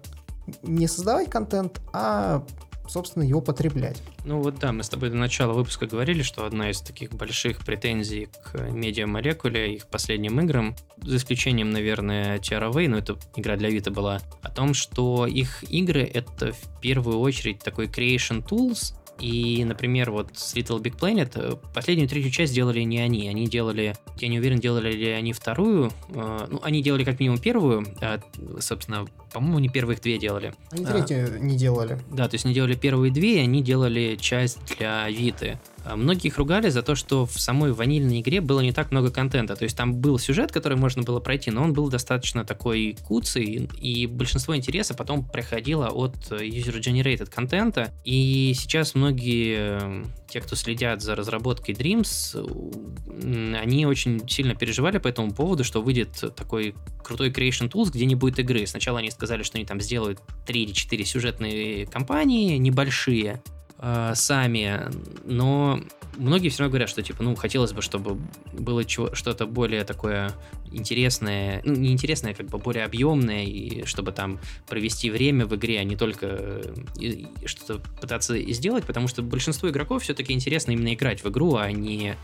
не создавать контент, а собственно, его потреблять. Ну вот да, мы с тобой до начала выпуска говорили, что одна из таких больших претензий к Molecule, их последним играм, за исключением, наверное, TRV, но это игра для Vita была, о том, что их игры — это в первую очередь такой creation tools, и, например, вот с Little Big Planet э, последнюю третью часть делали не они. Они делали, я не уверен, делали ли они вторую. Э, ну, они делали как минимум первую, а, собственно, по-моему, не первых две делали. Они третью а, не делали. Да, то есть они делали первые две, и они делали часть для Виты. А многие их ругали за то, что в самой ванильной игре было не так много контента. То есть там был сюжет, который можно было пройти, но он был достаточно такой куцый, и большинство интереса потом приходило от user-generated контента. И сейчас многие, те, кто следят за разработкой Dreams, они очень сильно переживали по этому поводу, что выйдет такой крутой Creation Tools, где не будет игры. Сначала они сказали, что они там сделают 3 или 4 сюжетные кампании небольшие, э, сами, но многие все равно говорят, что типа, ну, хотелось бы, чтобы было что-то более такое интересное, ну, не интересное, как бы более объемное, и чтобы там провести время в игре, а не только э, что-то пытаться сделать, потому что большинству игроков все-таки интересно именно играть в игру, а не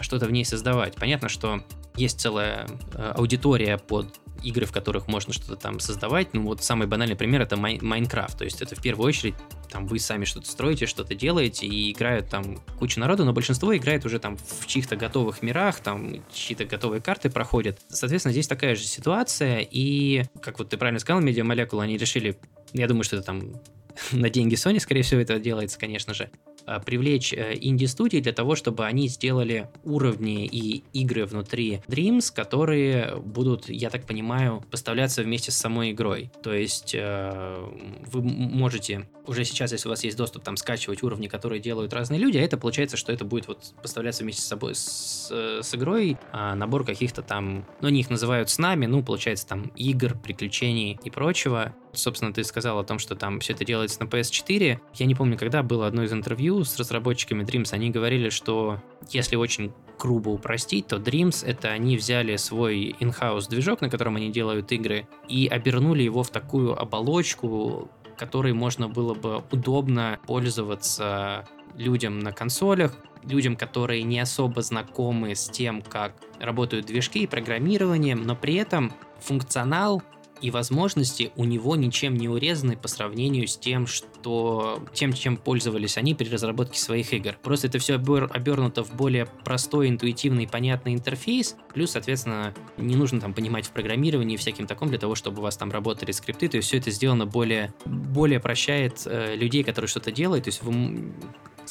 что-то в ней создавать. Понятно, что есть целая э, аудитория под игры, в которых можно что-то там создавать. Ну вот самый банальный пример это Майнкрафт. То есть это в первую очередь там вы сами что-то строите, что-то делаете, и играют там куча народу, но большинство играет уже там в чьих-то готовых мирах, там чьи-то готовые карты проходят. Соответственно, здесь такая же ситуация, и, как вот ты правильно сказал, Media Molecule, они решили, я думаю, что это там на деньги Sony, скорее всего, это делается, конечно же, привлечь э, инди-студии для того, чтобы они сделали уровни и игры внутри Dreams, которые будут, я так понимаю, поставляться вместе с самой игрой. То есть э, вы можете уже сейчас, если у вас есть доступ, там скачивать уровни, которые делают разные люди, а это получается, что это будет вот поставляться вместе с собой с, с игрой, а набор каких-то там, ну, они их называют с нами, ну, получается там игр, приключений и прочего. Собственно, ты сказал о том, что там все это делается на PS4. Я не помню, когда было одно из интервью с разработчиками Dreams. Они говорили, что если очень грубо упростить, то Dreams это они взяли свой in-house движок, на котором они делают игры, и обернули его в такую оболочку, которой можно было бы удобно пользоваться людям на консолях, людям, которые не особо знакомы с тем, как работают движки и программированием, но при этом функционал и возможности у него ничем не урезаны по сравнению с тем, что тем, чем пользовались они при разработке своих игр. Просто это все обернуто в более простой, интуитивный, понятный интерфейс, плюс, соответственно, не нужно там понимать в программировании и всяким таком для того, чтобы у вас там работали скрипты, то есть все это сделано более, более прощает э, людей, которые что-то делают, то есть вы,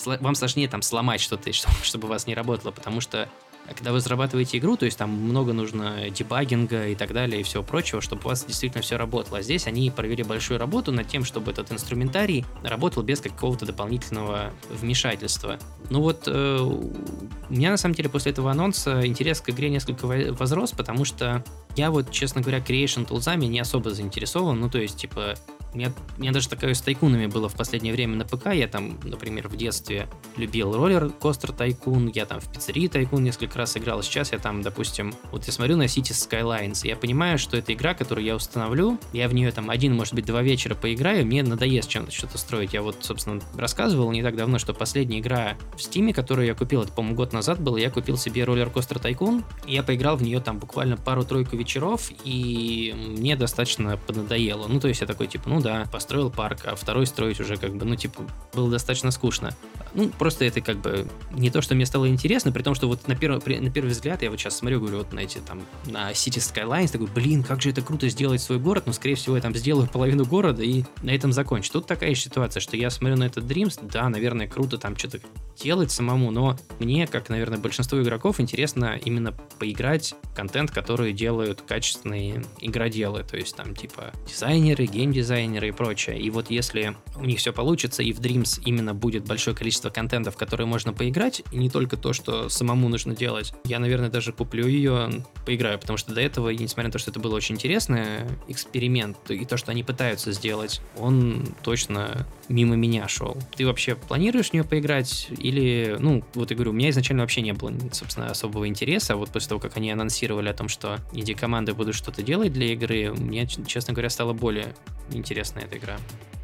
вам сложнее там сломать что-то, чтобы у вас не работало, потому что а когда вы зарабатываете игру, то есть там много нужно дебагинга и так далее и всего прочего, чтобы у вас действительно все работало. А здесь они провели большую работу над тем, чтобы этот инструментарий работал без какого-то дополнительного вмешательства. Ну вот э, у меня на самом деле после этого анонса интерес к игре несколько возрос, потому что я вот, честно говоря, Creation тулзами не особо заинтересован. Ну, то есть, типа, у меня, у меня даже такое с тайкунами было в последнее время на ПК. Я там, например, в детстве любил роллер Костер Тайкун, я там в пиццерии Тайкун несколько раз играл. Сейчас я там, допустим, вот я смотрю на Cities Skylines, и я понимаю, что это игра, которую я установлю, я в нее там один, может быть, два вечера поиграю, мне надоест чем-то что-то строить. Я вот, собственно, рассказывал не так давно, что последняя игра в Стиме, которую я купил, это, по-моему, год назад было, я купил себе роллер Костер Тайкун, и я поиграл в нее там буквально пару-тройку вечеров, и мне достаточно поднадоело. Ну, то есть я такой, типа, ну, ну да, построил парк, а второй строить уже как бы, ну, типа, было достаточно скучно. Ну, просто это как бы не то, что мне стало интересно, при том, что вот на первый, на первый взгляд я вот сейчас смотрю, говорю, вот на эти там, на City Skylines, такой, блин, как же это круто сделать свой город, но, скорее всего, я там сделаю половину города и на этом закончу. Тут такая ситуация, что я смотрю на этот Dreams, да, наверное, круто там что-то делать самому, но мне, как, наверное, большинство игроков, интересно именно поиграть контент, который делают качественные игроделы, то есть там типа дизайнеры, геймдизайнеры и прочее. И вот если у них все получится, и в Dreams именно будет большое количество контентов, которые можно поиграть, и не только то, что самому нужно делать, я, наверное, даже куплю ее, поиграю, потому что до этого, несмотря на то, что это было очень интересный эксперимент, и то, что они пытаются сделать, он точно мимо меня шел. Ты вообще планируешь в нее поиграть? Или, ну, вот я говорю, у меня изначально вообще не было, собственно, особого интереса. Вот после того, как они анонсировали о том, что инди-команды будут что-то делать для игры, мне, честно говоря, стало более интересна эта игра.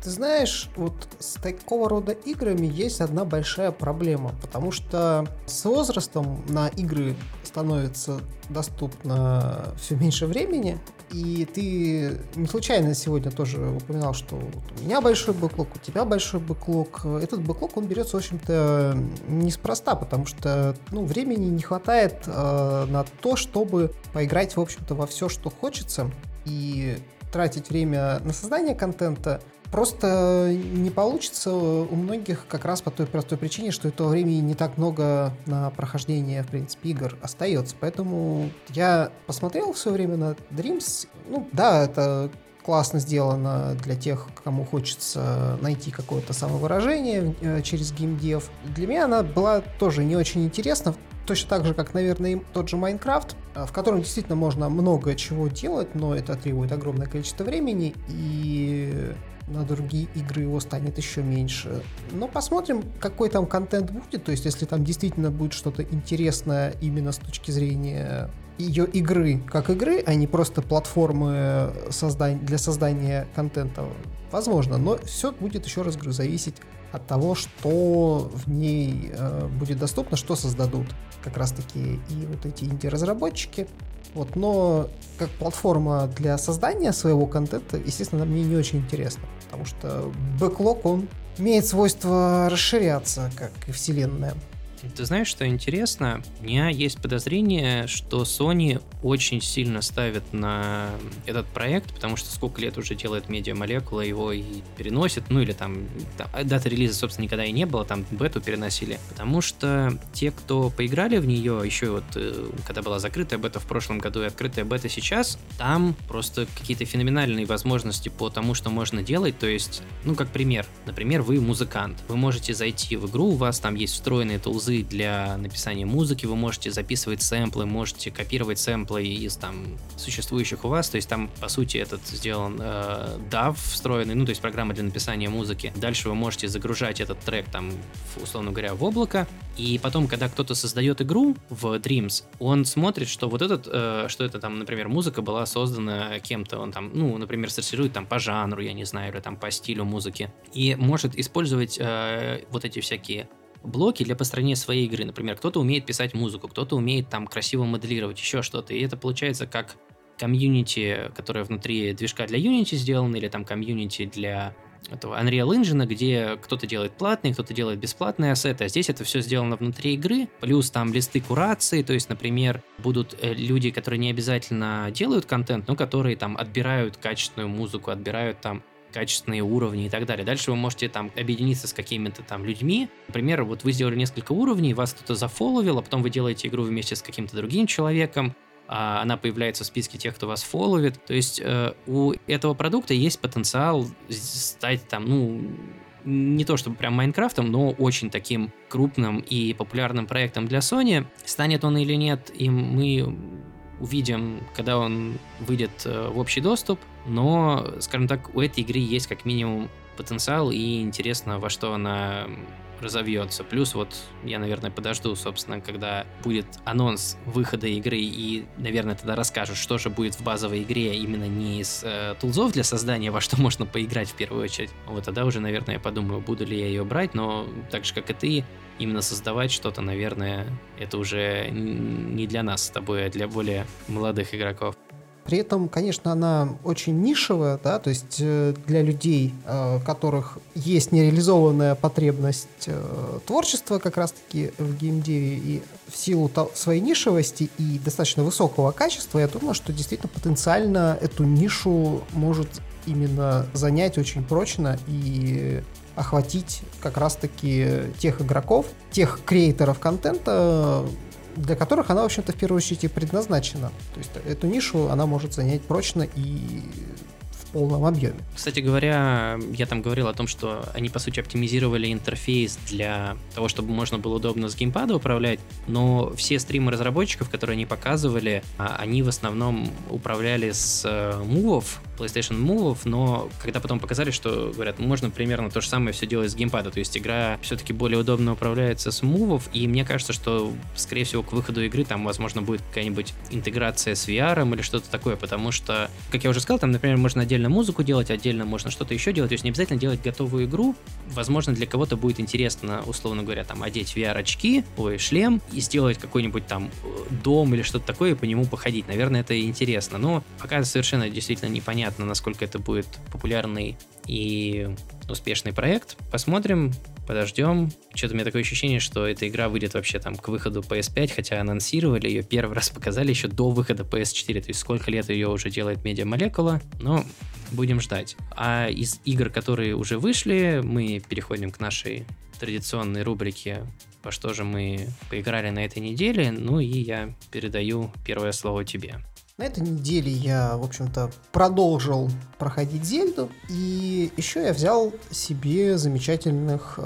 Ты знаешь, вот с такого рода играми есть одна большая проблема, потому что с возрастом на игры становится доступно все меньше времени, и ты не случайно сегодня тоже упоминал, что у меня большой бэклог, у тебя большой бэклог. Этот бэклог, он берется, в общем-то, неспроста, потому что ну, времени не хватает э, на то, чтобы поиграть, в общем-то, во все, что хочется. И тратить время на создание контента Просто не получится у многих как раз по той простой причине, что этого времени не так много на прохождение, в принципе, игр остается. Поэтому я посмотрел все время на Dreams. Ну, да, это классно сделано для тех, кому хочется найти какое-то самовыражение э, через геймдев. Для меня она была тоже не очень интересна, точно так же, как, наверное, тот же Майнкрафт, э, в котором действительно можно много чего делать, но это требует огромное количество времени, и на другие игры его станет еще меньше. Но посмотрим, какой там контент будет. То есть, если там действительно будет что-то интересное именно с точки зрения ее игры как игры, а не просто платформы создания, для создания контента, возможно. Но все будет, еще раз говорю, зависеть от того, что в ней э, будет доступно, что создадут как раз-таки и вот эти инди-разработчики. Вот, но как платформа для создания своего контента, естественно, мне не очень интересно, потому что бэклог, он имеет свойство расширяться, как и вселенная. Ты знаешь, что интересно? У меня есть подозрение, что Sony очень сильно ставит на этот проект, потому что сколько лет уже делает медиа-молекула, его и переносит, ну или там, там даты релиза, собственно, никогда и не было, там бету переносили, потому что те, кто поиграли в нее, еще вот э, когда была закрытая бета в прошлом году и открытая бета сейчас, там просто какие-то феноменальные возможности по тому, что можно делать, то есть, ну как пример, например, вы музыкант, вы можете зайти в игру, у вас там есть встроенные тулзы тулзы для написания музыки, вы можете записывать сэмплы, можете копировать сэмплы из там существующих у вас, то есть там по сути этот сделан э, DAW встроенный, ну то есть программа для написания музыки. Дальше вы можете загружать этот трек там, условно говоря, в облако, и потом, когда кто-то создает игру в Dreams, он смотрит, что вот этот, э, что это там, например, музыка была создана кем-то, он там, ну, например, сортирует там по жанру, я не знаю, или там по стилю музыки, и может использовать э, вот эти всякие блоки для построения своей игры. Например, кто-то умеет писать музыку, кто-то умеет там красиво моделировать, еще что-то. И это получается как комьюнити, которое внутри движка для Unity сделано, или там комьюнити для этого Unreal Engine, где кто-то делает платные, кто-то делает бесплатные ассеты, а здесь это все сделано внутри игры, плюс там листы курации, то есть, например, будут э, люди, которые не обязательно делают контент, но которые там отбирают качественную музыку, отбирают там качественные уровни и так далее. Дальше вы можете там объединиться с какими-то там людьми. Например, вот вы сделали несколько уровней, вас кто-то зафоловил, а потом вы делаете игру вместе с каким-то другим человеком, а она появляется в списке тех, кто вас фолловит. То есть э, у этого продукта есть потенциал стать там, ну, не то чтобы прям Майнкрафтом, но очень таким крупным и популярным проектом для Sony. Станет он или нет, и мы увидим, когда он выйдет э, в общий доступ, но, скажем так, у этой игры есть как минимум потенциал и интересно, во что она разовьется. Плюс вот я, наверное, подожду, собственно, когда будет анонс выхода игры и, наверное, тогда расскажут, что же будет в базовой игре именно не из э, тулзов для создания, во что можно поиграть в первую очередь. Вот тогда уже, наверное, я подумаю, буду ли я ее брать, но так же, как и ты, именно создавать что-то, наверное, это уже не для нас с тобой, а для более молодых игроков. При этом, конечно, она очень нишевая, да, то есть э, для людей, э, у которых есть нереализованная потребность э, творчества как раз-таки в геймдеве, и в силу своей нишевости и достаточно высокого качества, я думаю, что действительно потенциально эту нишу может именно занять очень прочно и охватить как раз-таки тех игроков, тех креаторов контента, для которых она, в общем-то, в первую очередь и предназначена. То есть эту нишу она может занять прочно и полном объеме. Кстати говоря, я там говорил о том, что они, по сути, оптимизировали интерфейс для того, чтобы можно было удобно с геймпада управлять, но все стримы разработчиков, которые они показывали, а, они в основном управляли с э, мувов, PlayStation Move, но когда потом показали, что, говорят, можно примерно то же самое все делать с геймпада, то есть игра все-таки более удобно управляется с мувов, и мне кажется, что, скорее всего, к выходу игры там, возможно, будет какая-нибудь интеграция с VR или что-то такое, потому что, как я уже сказал, там, например, можно отдельно музыку делать, отдельно можно что-то еще делать, то есть не обязательно делать готовую игру, возможно, для кого-то будет интересно, условно говоря, там, одеть VR-очки, ой, шлем, и сделать какой-нибудь там э, дом или что-то такое, и по нему походить, наверное, это интересно, но пока совершенно действительно непонятно, непонятно, насколько это будет популярный и успешный проект. Посмотрим, подождем. Что-то у меня такое ощущение, что эта игра выйдет вообще там к выходу PS5, хотя анонсировали ее первый раз показали еще до выхода PS4, то есть сколько лет ее уже делает Media Molecula, но будем ждать. А из игр, которые уже вышли, мы переходим к нашей традиционной рубрике во что же мы поиграли на этой неделе, ну и я передаю первое слово тебе. На этой неделе я, в общем-то, продолжил проходить Зельду, и еще я взял себе замечательных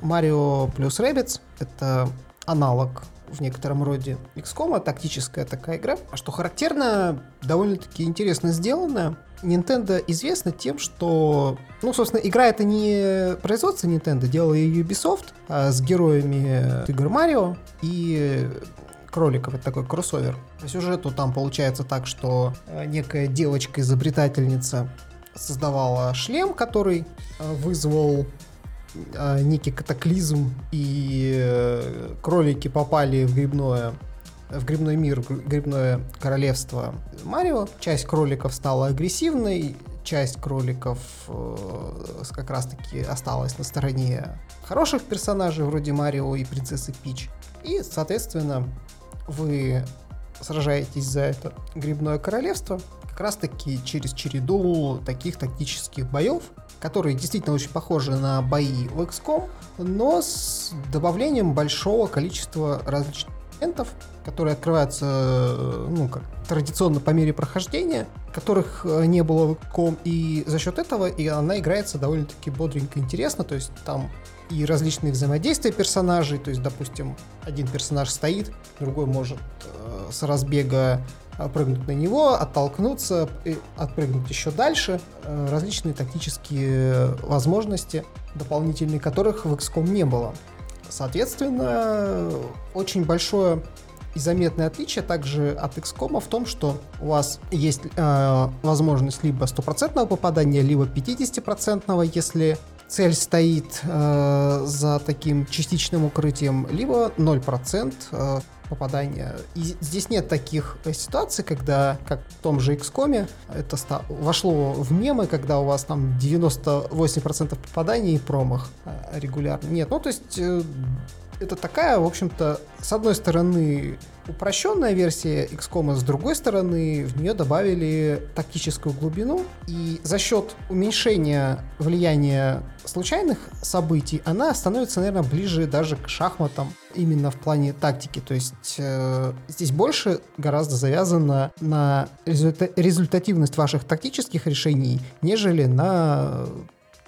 Марио э, плюс Rabbids. Это аналог в некотором роде XCOM, тактическая такая игра. А что характерно, довольно-таки интересно сделанная. Nintendo известна тем, что, ну, собственно, игра это не производство Nintendo, делала ее Ubisoft а с героями игр Марио, и кроликов, это такой кроссовер. По сюжету там получается так, что э, некая девочка-изобретательница создавала шлем, который э, вызвал э, некий катаклизм, и кролики попали в грибное в грибной мир, грибное королевство Марио. Часть кроликов стала агрессивной, часть кроликов э, как раз-таки осталась на стороне хороших персонажей, вроде Марио и принцессы Пич. И, соответственно, вы сражаетесь за это грибное королевство, как раз таки через череду таких тактических боев, которые действительно очень похожи на бои в XCOM, но с добавлением большого количества различных элементов, которые открываются ну, как традиционно по мере прохождения, которых э, не было в XCOM, и за счет этого и она играется довольно-таки бодренько интересно, то есть там и различные взаимодействия персонажей. То есть, допустим, один персонаж стоит, другой может э, с разбега э, прыгнуть на него, оттолкнуться, и отпрыгнуть еще дальше. Э, различные тактические возможности, дополнительные которых в XCOM не было. Соответственно, очень большое и заметное отличие также от XCOM в том, что у вас есть э, возможность либо стопроцентного попадания, либо 50%, если цель стоит э, за таким частичным укрытием, либо 0% э, попадания. И здесь нет таких ситуаций, когда, как в том же XCOM, это ста- вошло в мемы, когда у вас там 98% попаданий и промах э, регулярно. Нет, ну то есть э, это такая, в общем-то, с одной стороны, упрощенная версия XCOM, а с другой стороны, в нее добавили тактическую глубину, и за счет уменьшения влияния случайных событий она становится, наверное, ближе даже к шахматам именно в плане тактики. То есть э, здесь больше гораздо завязано на результа- результативность ваших тактических решений, нежели на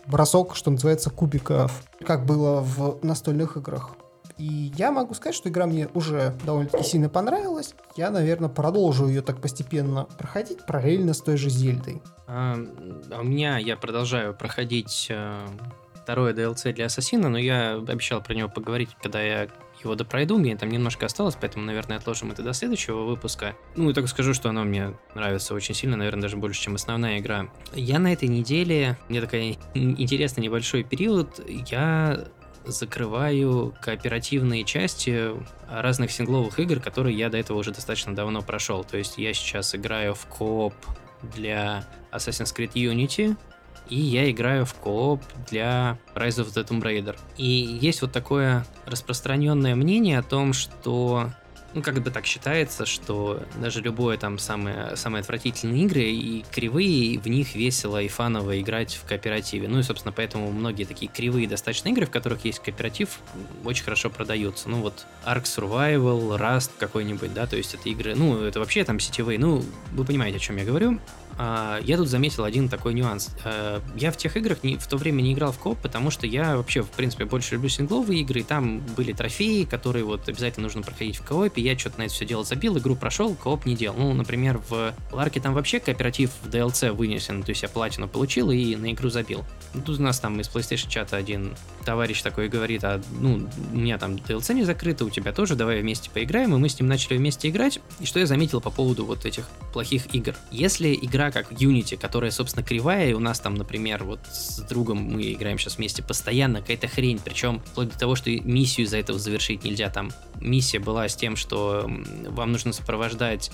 бросок, что называется, кубиков, как было в настольных играх. И я могу сказать, что игра мне уже довольно-таки сильно понравилась. Я, наверное, продолжу ее так постепенно проходить, параллельно с той же Зельдой. А, а у меня, я продолжаю проходить а, второе DLC для Ассасина, но я обещал про него поговорить, когда я его допройду, мне там немножко осталось, поэтому, наверное, отложим это до следующего выпуска. Ну и только скажу, что оно мне нравится очень сильно, наверное, даже больше, чем основная игра. Я на этой неделе, мне такой интересный небольшой период, я закрываю кооперативные части разных сингловых игр, которые я до этого уже достаточно давно прошел. То есть я сейчас играю в кооп для Assassin's Creed Unity, и я играю в кооп для Rise of the Tomb Raider. И есть вот такое распространенное мнение о том, что ну, как бы так считается, что даже любое там самые, самые отвратительные игры и кривые, в них весело и фаново играть в кооперативе. Ну и, собственно, поэтому многие такие кривые достаточно игры, в которых есть кооператив, очень хорошо продаются. Ну вот Ark Survival, Rust какой-нибудь, да, то есть это игры, ну это вообще там сетевые, ну вы понимаете, о чем я говорю. А, я тут заметил один такой нюанс. А, я в тех играх не, в то время не играл в кооп, потому что я вообще, в принципе, больше люблю сингловые игры, и там были трофеи, которые вот обязательно нужно проходить в коопе, я что-то на это все дело забил, игру прошел, кооп не делал. Ну, например, в Ларке там вообще кооператив в DLC вынесен, то есть я платину получил и на игру забил. Ну, тут у нас там из PlayStation чата один товарищ такой говорит, а ну, у меня там DLC не закрыто, у тебя тоже, давай вместе поиграем, и мы с ним начали вместе играть. И что я заметил по поводу вот этих плохих игр. Если игра как Unity, которая, собственно, кривая, и у нас там, например, вот с другом мы играем сейчас вместе, постоянно какая-то хрень, причем вплоть до того, что миссию из-за этого завершить нельзя, там миссия была с тем, что вам нужно сопровождать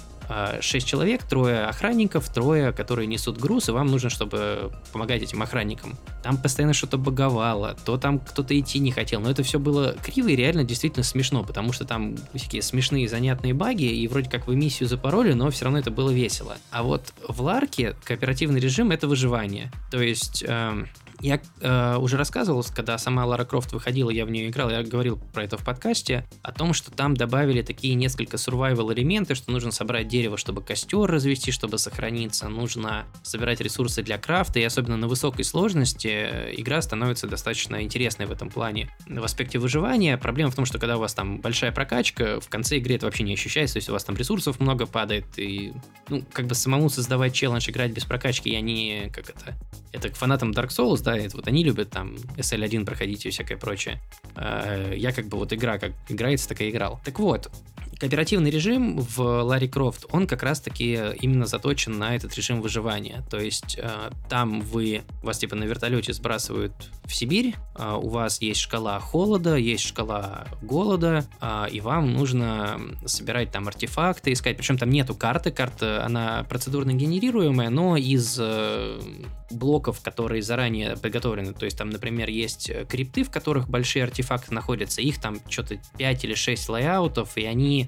6 а, человек, трое охранников, трое, которые несут груз, и вам нужно, чтобы помогать этим охранникам. Там постоянно что-то баговало, то там кто-то идти не хотел, но это все было криво и реально действительно смешно, потому что там всякие смешные занятные баги, и вроде как вы миссию запороли, но все равно это было весело. А вот в Ларке кооперативный режим — это выживание. То есть... Э, я э, уже рассказывал, когда сама Лара Крофт выходила, я в нее играл, я говорил про это в подкасте, о том, что там добавили такие несколько survival элементы, что нужно собрать дерево, чтобы костер развести, чтобы сохраниться, нужно собирать ресурсы для крафта, и особенно на высокой сложности э, игра становится достаточно интересной в этом плане. В аспекте выживания проблема в том, что когда у вас там большая прокачка, в конце игры это вообще не ощущается, то есть у вас там ресурсов много падает, и, ну, как бы самому создавать челлендж, играть без прокачки, я не, как это, это к фанатам Dark Souls, это вот они любят там SL1 проходить и всякое прочее. А, я как бы вот игра как играется, так и играл. Так вот, Кооперативный режим в Ларри Крофт, он как раз-таки именно заточен на этот режим выживания. То есть э, там вы, вас типа на вертолете сбрасывают в Сибирь, э, у вас есть шкала холода, есть шкала голода, э, и вам нужно собирать там артефакты, искать. Причем там нету карты, карта, она процедурно генерируемая, но из блоков, которые заранее приготовлены. То есть там, например, есть крипты, в которых большие артефакты находятся, их там что-то 5 или 6 лайаутов, и они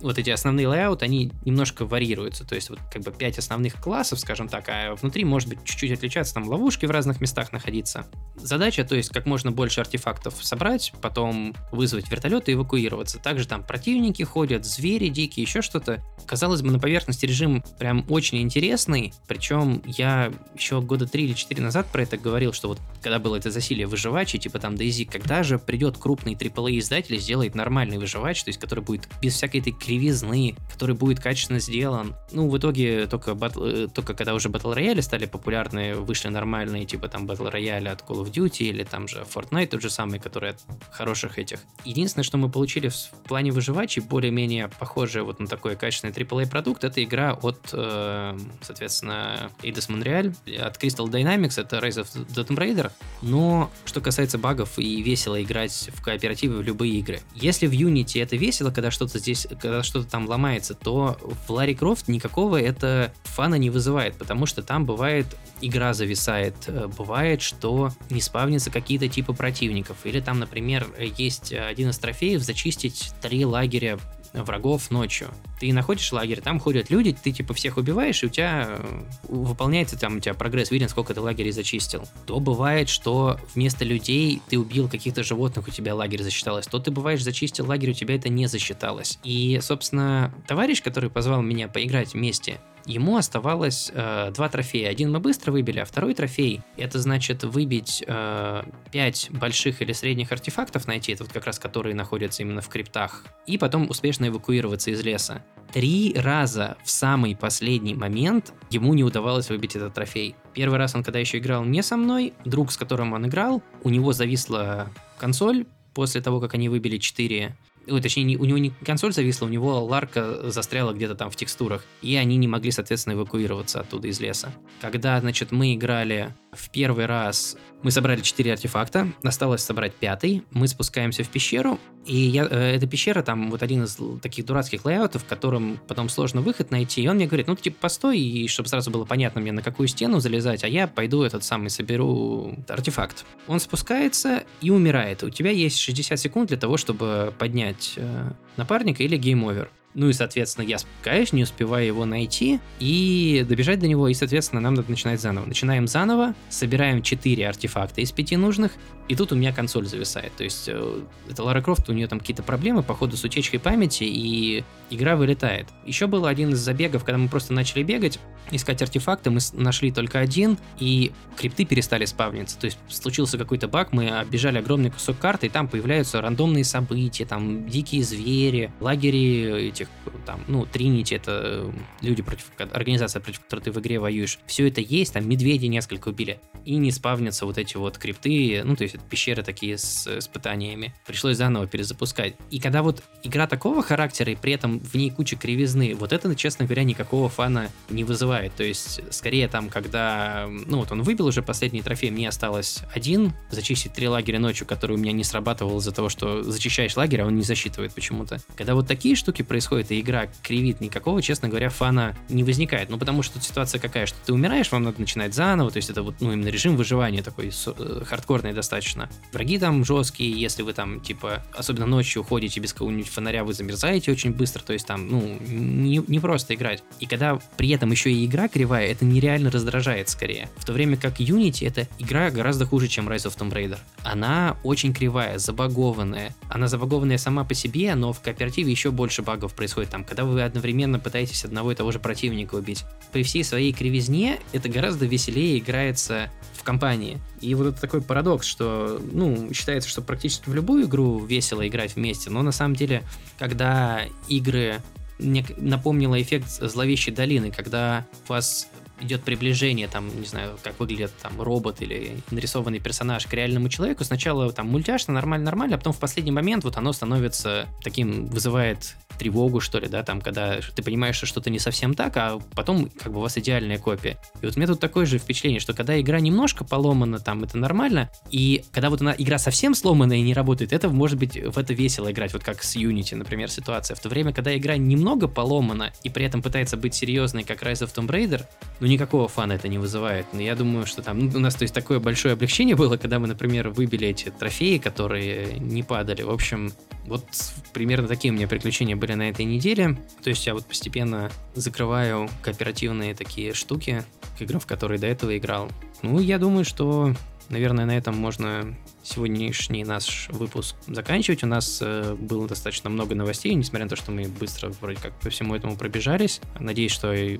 вот эти основные лайауты, они немножко варьируются, то есть вот как бы 5 основных классов, скажем так, а внутри может быть чуть-чуть отличаться, там ловушки в разных местах находиться. Задача, то есть как можно больше артефактов собрать, потом вызвать вертолет и эвакуироваться. Также там противники ходят, звери дикие, еще что-то. Казалось бы, на поверхности режим прям очень интересный, причем я еще года 3 или 4 назад про это говорил, что вот когда было это засилие выживачей, типа там DayZ, когда же придет крупный AAA издатель и сделает нормальный выживач, то есть который будет без всякой этой кривизны, который будет качественно сделан. Ну, в итоге только, батл, э, только когда уже Battle Royale стали популярны, вышли нормальные, типа там Battle Royale от Call of Duty или там же Fortnite тот же самый, который от хороших этих. Единственное, что мы получили в плане выживачей, более-менее похожее вот на такой качественный AAA продукт, это игра от, э, соответственно, Eidos Montreal, от Crystal Dynamics, это Rise of the Tomb Raider, но что касается багов и весело играть в кооперативе в любые игры. Если в Unity это весело, когда что-то здесь когда что-то там ломается, то в Ларри Крофт никакого это фана не вызывает, потому что там бывает игра зависает, э, бывает, что не спавнятся какие-то типы противников, или там, например, есть один из трофеев зачистить три лагеря врагов ночью. Ты находишь лагерь, там ходят люди, ты типа всех убиваешь, и у тебя э, выполняется там, у тебя прогресс виден, сколько ты лагерей зачистил. То бывает, что вместо людей ты убил каких-то животных, у тебя лагерь засчиталось. То ты бываешь зачистил лагерь, у тебя это не засчиталось. И, собственно, товарищ, который позвал меня поиграть вместе, ему оставалось э, два трофея. Один мы быстро выбили, а второй трофей это значит выбить э, 5 больших или средних артефактов найти, это вот как раз которые находятся именно в криптах, и потом успешно эвакуироваться из леса. Три раза в самый последний момент ему не удавалось выбить этот трофей. Первый раз он, когда еще играл не со мной, друг, с которым он играл, у него зависла консоль, после того, как они выбили 4 Ой, точнее, не, у него не консоль зависла, у него ларка застряла где-то там в текстурах, и они не могли, соответственно, эвакуироваться оттуда из леса. Когда, значит, мы играли В первый раз мы собрали 4 артефакта, осталось собрать пятый. Мы спускаемся в пещеру, и я, э, эта пещера, там вот один из таких дурацких layout ов, котором потом сложно выход найти. И он мне говорит, ну типа постой, и чтобы сразу было понятно мне, на какую стену залезать, а я пойду этот самый соберу артефакт. Он спускается и умирает. У тебя есть 60 секунд для того, чтобы поднять э, напарника или game over. Ну и, соответственно, я спускаюсь, не успеваю его найти и добежать до него, и, соответственно, нам надо начинать заново. Начинаем заново, собираем 4 артефакта из 5 нужных, и тут у меня консоль зависает. То есть, э, это Лара Крофт, у нее там какие-то проблемы, походу, с утечкой памяти, и игра вылетает. Еще был один из забегов, когда мы просто начали бегать, искать артефакты, мы нашли только один, и крипты перестали спавниться. То есть, случился какой-то баг, мы оббежали огромный кусок карты, и там появляются рандомные события, там дикие звери, лагери этих, там, ну, Тринити, это э, люди против, организация, против которой ты в игре воюешь. Все это есть, там медведи несколько убили, и не спавнятся вот эти вот крипты, ну, то есть пещеры такие с испытаниями. Пришлось заново перезапускать. И когда вот игра такого характера, и при этом в ней куча кривизны, вот это, честно говоря, никакого фана не вызывает. То есть, скорее там, когда, ну, вот он выбил уже последний трофей, мне осталось один, зачистить три лагеря ночью, который у меня не срабатывал из-за того, что зачищаешь лагерь, а он не засчитывает почему-то. Когда вот такие штуки происходят, и игра кривит, никакого, честно говоря, фана не возникает. Ну, потому что тут ситуация какая, что ты умираешь, вам надо начинать заново, то есть это вот, ну, именно режим выживания такой э, хардкорный достаточно достаточно. Враги там жесткие, если вы там, типа, особенно ночью уходите без какого-нибудь фонаря, вы замерзаете очень быстро, то есть там, ну, не, не просто играть. И когда при этом еще и игра кривая, это нереально раздражает скорее. В то время как Unity это игра гораздо хуже, чем Rise of Tomb Raider. Она очень кривая, забагованная. Она забагованная сама по себе, но в кооперативе еще больше багов происходит там, когда вы одновременно пытаетесь одного и того же противника убить. При всей своей кривизне это гораздо веселее играется в компании. И вот это такой парадокс, что, ну, считается, что практически в любую игру весело играть вместе, но на самом деле, когда игры мне напомнило эффект зловещей долины, когда вас идет приближение, там, не знаю, как выглядит там робот или нарисованный персонаж к реальному человеку, сначала там мультяшно, нормально, нормально, а потом в последний момент вот оно становится таким, вызывает тревогу, что ли, да, там, когда ты понимаешь, что что-то не совсем так, а потом как бы у вас идеальная копия. И вот у меня тут такое же впечатление, что когда игра немножко поломана, там, это нормально, и когда вот она, игра совсем сломана и не работает, это может быть в это весело играть, вот как с Unity, например, ситуация. В то время, когда игра немного поломана и при этом пытается быть серьезной, как Rise of Tomb Raider, ну никакого фана это не вызывает. Но я думаю, что там ну, у нас, то есть, такое большое облегчение было, когда мы, например, выбили эти трофеи, которые не падали. В общем, вот примерно такие у меня приключения были на этой неделе. То есть я вот постепенно закрываю кооперативные такие штуки к играм, в которые до этого играл. Ну, я думаю, что, наверное, на этом можно сегодняшний наш выпуск заканчивать. У нас э, было достаточно много новостей, несмотря на то, что мы быстро вроде как по всему этому пробежались. Надеюсь, что и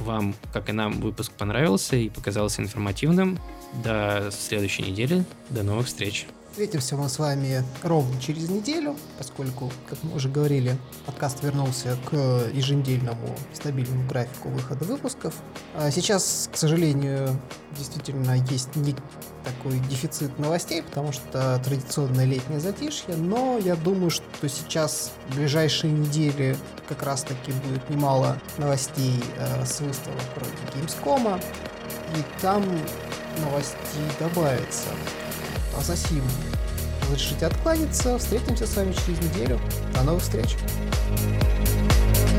вам, как и нам, выпуск понравился и показался информативным. До следующей недели. До новых встреч. Встретимся мы с вами ровно через неделю, поскольку, как мы уже говорили, подкаст вернулся к еженедельному стабильному графику выхода выпусков. А сейчас, к сожалению, действительно есть не такой дефицит новостей, потому что традиционное летнее затишье, но я думаю, что сейчас в ближайшие недели как раз-таки будет немало новостей э, с выставок вроде Gamescom, и там новостей добавится. А за сим разрешите откланяться. Встретимся с вами через неделю. До новых встреч. thank you